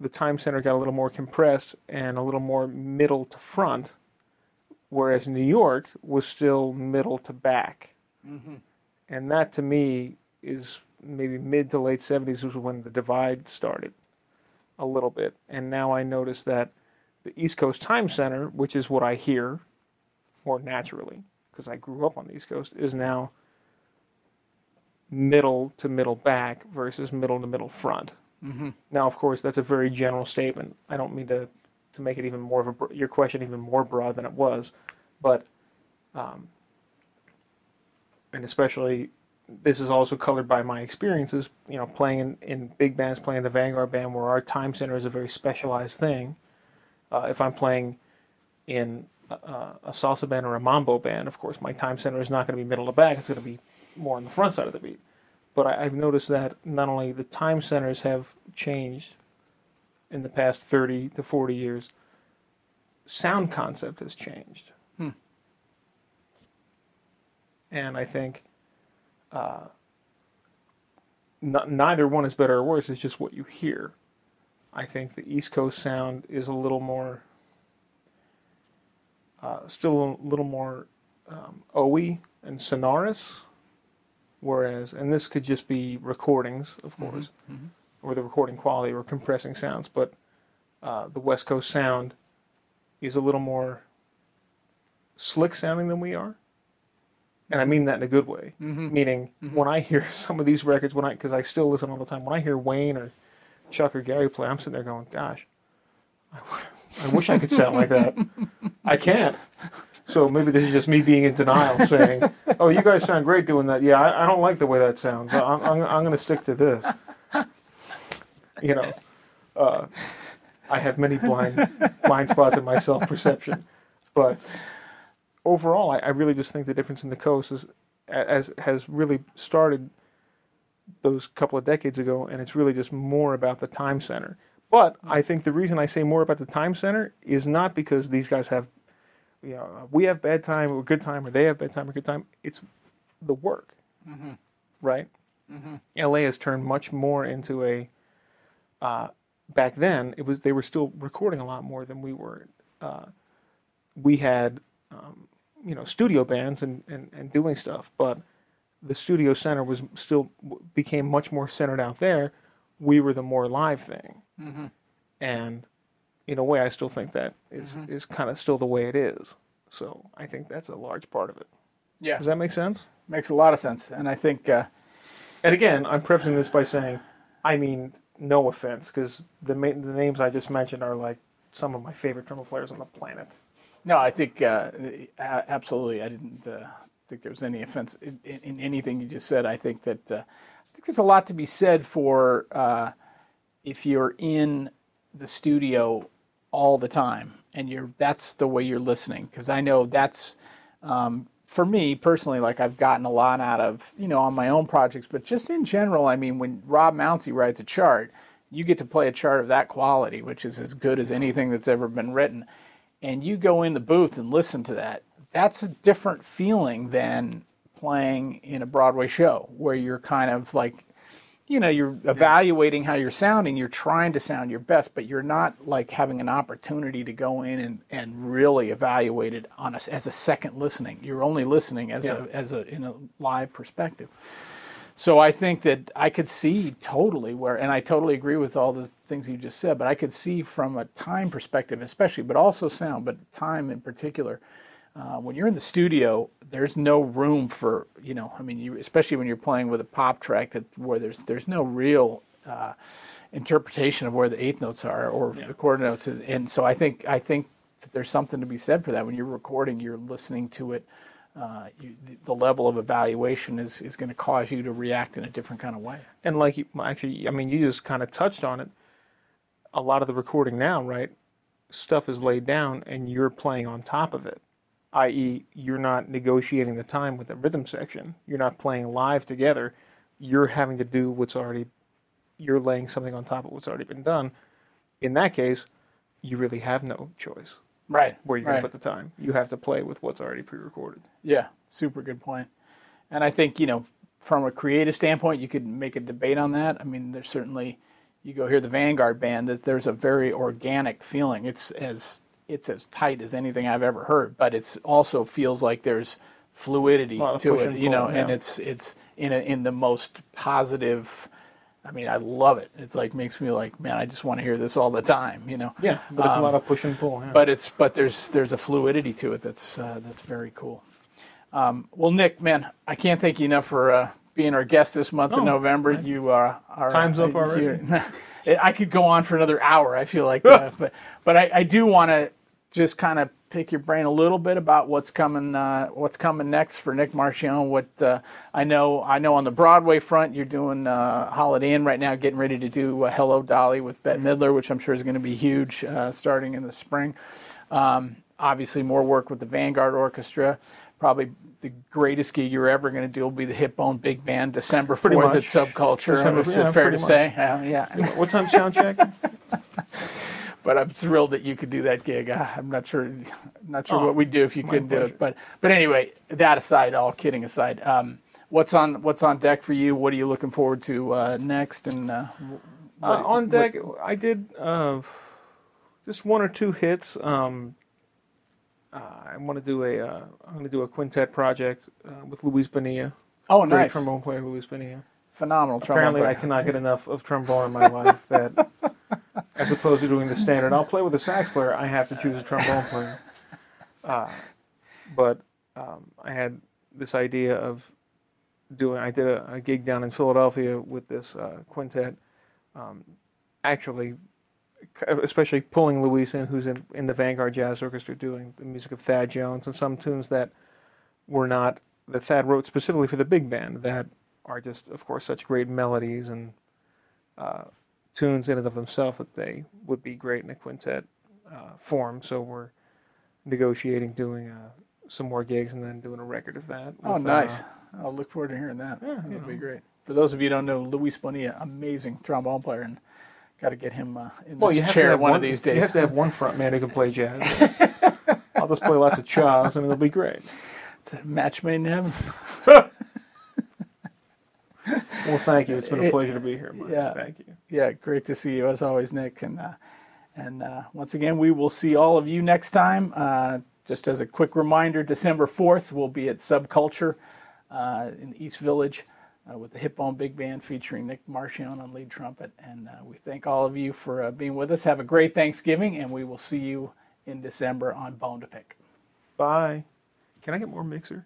the time center got a little more compressed and a little more middle to front, whereas New York was still middle to back. Mm-hmm. And that to me is maybe mid to late 70s was when the divide started a little bit. And now I notice that the East Coast Time Center, which is what I hear more naturally, because I grew up on the East Coast, is now middle to middle back versus middle to middle front. Now, of course, that's a very general statement. I don't mean to, to make it even more of a your question even more broad than it was, but um, and especially this is also colored by my experiences. You know, playing in, in big bands, playing the Vanguard band, where our time center is a very specialized thing. Uh, if I'm playing in a, a salsa band or a mambo band, of course, my time center is not going to be middle to back. It's going to be more on the front side of the beat. But I, I've noticed that not only the time centers have changed in the past 30 to 40 years, sound concept has changed. And I think uh, n- neither one is better or worse. It's just what you hear. I think the East Coast sound is a little more, uh, still a little more um, OE and sonorous. Whereas, and this could just be recordings, of mm-hmm. course, mm-hmm. or the recording quality or compressing sounds, but uh, the West Coast sound is a little more slick sounding than we are. And I mm-hmm. mean that in a good way. Meaning, when I hear [LAUGHS] some of these records, when I, because I still listen all the time, when I hear Wayne or Chuck or Gary play, I'm sitting there going, gosh, I, [LAUGHS] I wish I could sound like that. [LAUGHS] I can't. So maybe this is just me being in denial, [LAUGHS] saying, "Oh, you guys sound great doing that." Yeah, I, I don't like the way that sounds. I'm, I'm, I'm going to stick to this. You know, uh, I have many blind blind spots in my self perception, but overall, I, I really just think the difference in the coast is as has really started those couple of decades ago, and it's really just more about the time center. But I think the reason I say more about the time center is not because these guys have, you know, we have bad time or good time, or they have bad time or good time. It's the work, right? LA has turned much more into a. Uh, back then, it was they were still recording a lot more than we were. Uh, we had, um, you know, studio bands and, and, and doing stuff, but the studio center was still became much more centered out there. We were the more live thing, and in a way, I still think that is is kind of still the way it is. So I think that's a large part of it. Yeah, Does that make sense? makes a lot of sense. And I think, uh, And again, I'm prefacing this by saying, I mean no offense, because the ma- the names I just mentioned are like some of my favorite trumpet players on the planet. no, I think uh, absolutely. I didn't uh, think there was any offense in, in, in anything you just said. I think that uh, I think there's a lot to be said for uh, if you're in the studio all the time and you're that's the way you're listening because I know that's um, for me personally like I've gotten a lot out of you know on my own projects but just in general I mean when Rob Mounsey writes a chart you get to play a chart of that quality which is as good as anything that's ever been written and you go in the booth and listen to that that's a different feeling than playing in a Broadway show where you're kind of like you know you're evaluating how you're sounding you're trying to sound your best but you're not like having an opportunity to go in and, and really evaluate it on a, as a second listening. You're only listening as Yeah. a as a in a live perspective. So i think that i could see totally where and i totally agree with all the things you just said but i could see from a time perspective especially but also sound but time in particular uh, when you're in the studio, there's no room for you know. I mean, you, especially when you're playing with a pop track that where there's there's no real uh, interpretation of where the eighth notes are or the quarter notes, and, and so I think I think that there's something to be said for that. When you're recording, you're listening to it. Uh, you, the, the level of evaluation is, is going to cause you to react in a different kind of way. And like you, actually, I mean, you just kind of touched on it. A lot of the recording now, right, stuff is laid down and you're playing on top of it, i.e., you're not negotiating the time with the rhythm section. You're not playing live together. You're having to do what's already, you're laying something on top of what's already been done. In that case, you really have no choice Right. where you're right. going to put the time. You have to play with what's already pre-recorded. Yeah, super good point. And I think, you know, from a creative standpoint, you could make a debate on that. I mean, there's certainly, you go hear the Vanguard band, that there's a very organic feeling. It's as it's as tight as anything I've ever heard, but it's also feels like there's fluidity to it, and you know, and it's it's in a, in the most positive. I mean, I love it. It's like makes me like, man, I just want to hear this all the time, you know. Yeah, but it's a lot of push and pull. Yeah. But it's but there's there's a fluidity to it that's uh, that's very cool. Um, well, Nick, man, I can't thank you enough for uh, being our guest this month Oh, in November. You uh, are Time's up already? [LAUGHS] I could go on for another hour. I feel like, uh, [LAUGHS] but but I, I do want to just kind of pick your brain a little bit about what's coming uh, what's coming next for Nick Marchione. What uh, I know I know on the Broadway front, you're doing uh, Holiday Inn right now, getting ready to do uh, Hello Dolly with Bette Midler, which I'm sure is going to be huge uh, starting in the spring. Um, obviously, more work with the Vanguard Orchestra. Probably the greatest gig you're ever going to do will be the Hipbone Big Band, December 4th at. Subculture. December- Is yeah, it fair to much. say? Yeah. what time sound check? [LAUGHS] but I'm thrilled that you could do that gig. Ah, I'm not sure, not sure Oh, what we'd do if you couldn't do it. But but anyway, that aside, all kidding aside, um, what's on what's on deck for you? What are you looking forward to uh, next? And uh, Uh, on deck, I did uh, just one or two hits. Um, uh, I want to do a. Uh, I'm going to do a quintet project uh, with Luis Bonilla, oh, great nice, trombone player Luis Bonilla. phenomenal trombone Apparently, I cannot get [LAUGHS] enough of trombone in my life. That, as opposed to doing the standard, I'll play with a sax player. I have to choose a trombone player. [LAUGHS] Uh, but um, I had this idea of doing. I did a, a gig down in Philadelphia with this uh, quintet. Um, actually, especially pulling Luis in, who's in, in the Vanguard Jazz Orchestra, doing the music of Thad Jones and some tunes that were not that Thad wrote specifically for the big band that are just, of course, such great melodies and uh, tunes in and of themselves that they would be great in a quintet uh, form. So we're negotiating doing uh, some more gigs and then doing a record of that. Oh, with, uh, nice. I'll look forward to hearing that. Yeah, That'd be great. For those of you who don't know, Luis Bonilla, amazing trombone player, and got to get him uh, in well, this you have to chair have one, one of these days. You have to have one front man who can play jazz. [LAUGHS] I'll just play lots of chas and it'll be great. It's a match made in heaven. [LAUGHS] Well, thank you. It's been a It- pleasure to be here, Mike. yeah. Thank you. Yeah, great to see you as always, Nick. And uh, and uh, once again, we will see all of you next time. Uh, just as a quick reminder, December fourth, we'll be at Subculture uh, in the East Village uh, with the Hipbone Big Band featuring Nick Marchione on lead trumpet. And uh, we thank all of you for uh, being with us. Have a great Thanksgiving, and we will see you in December on Bone to Pick. Bye. Can I get more mixer?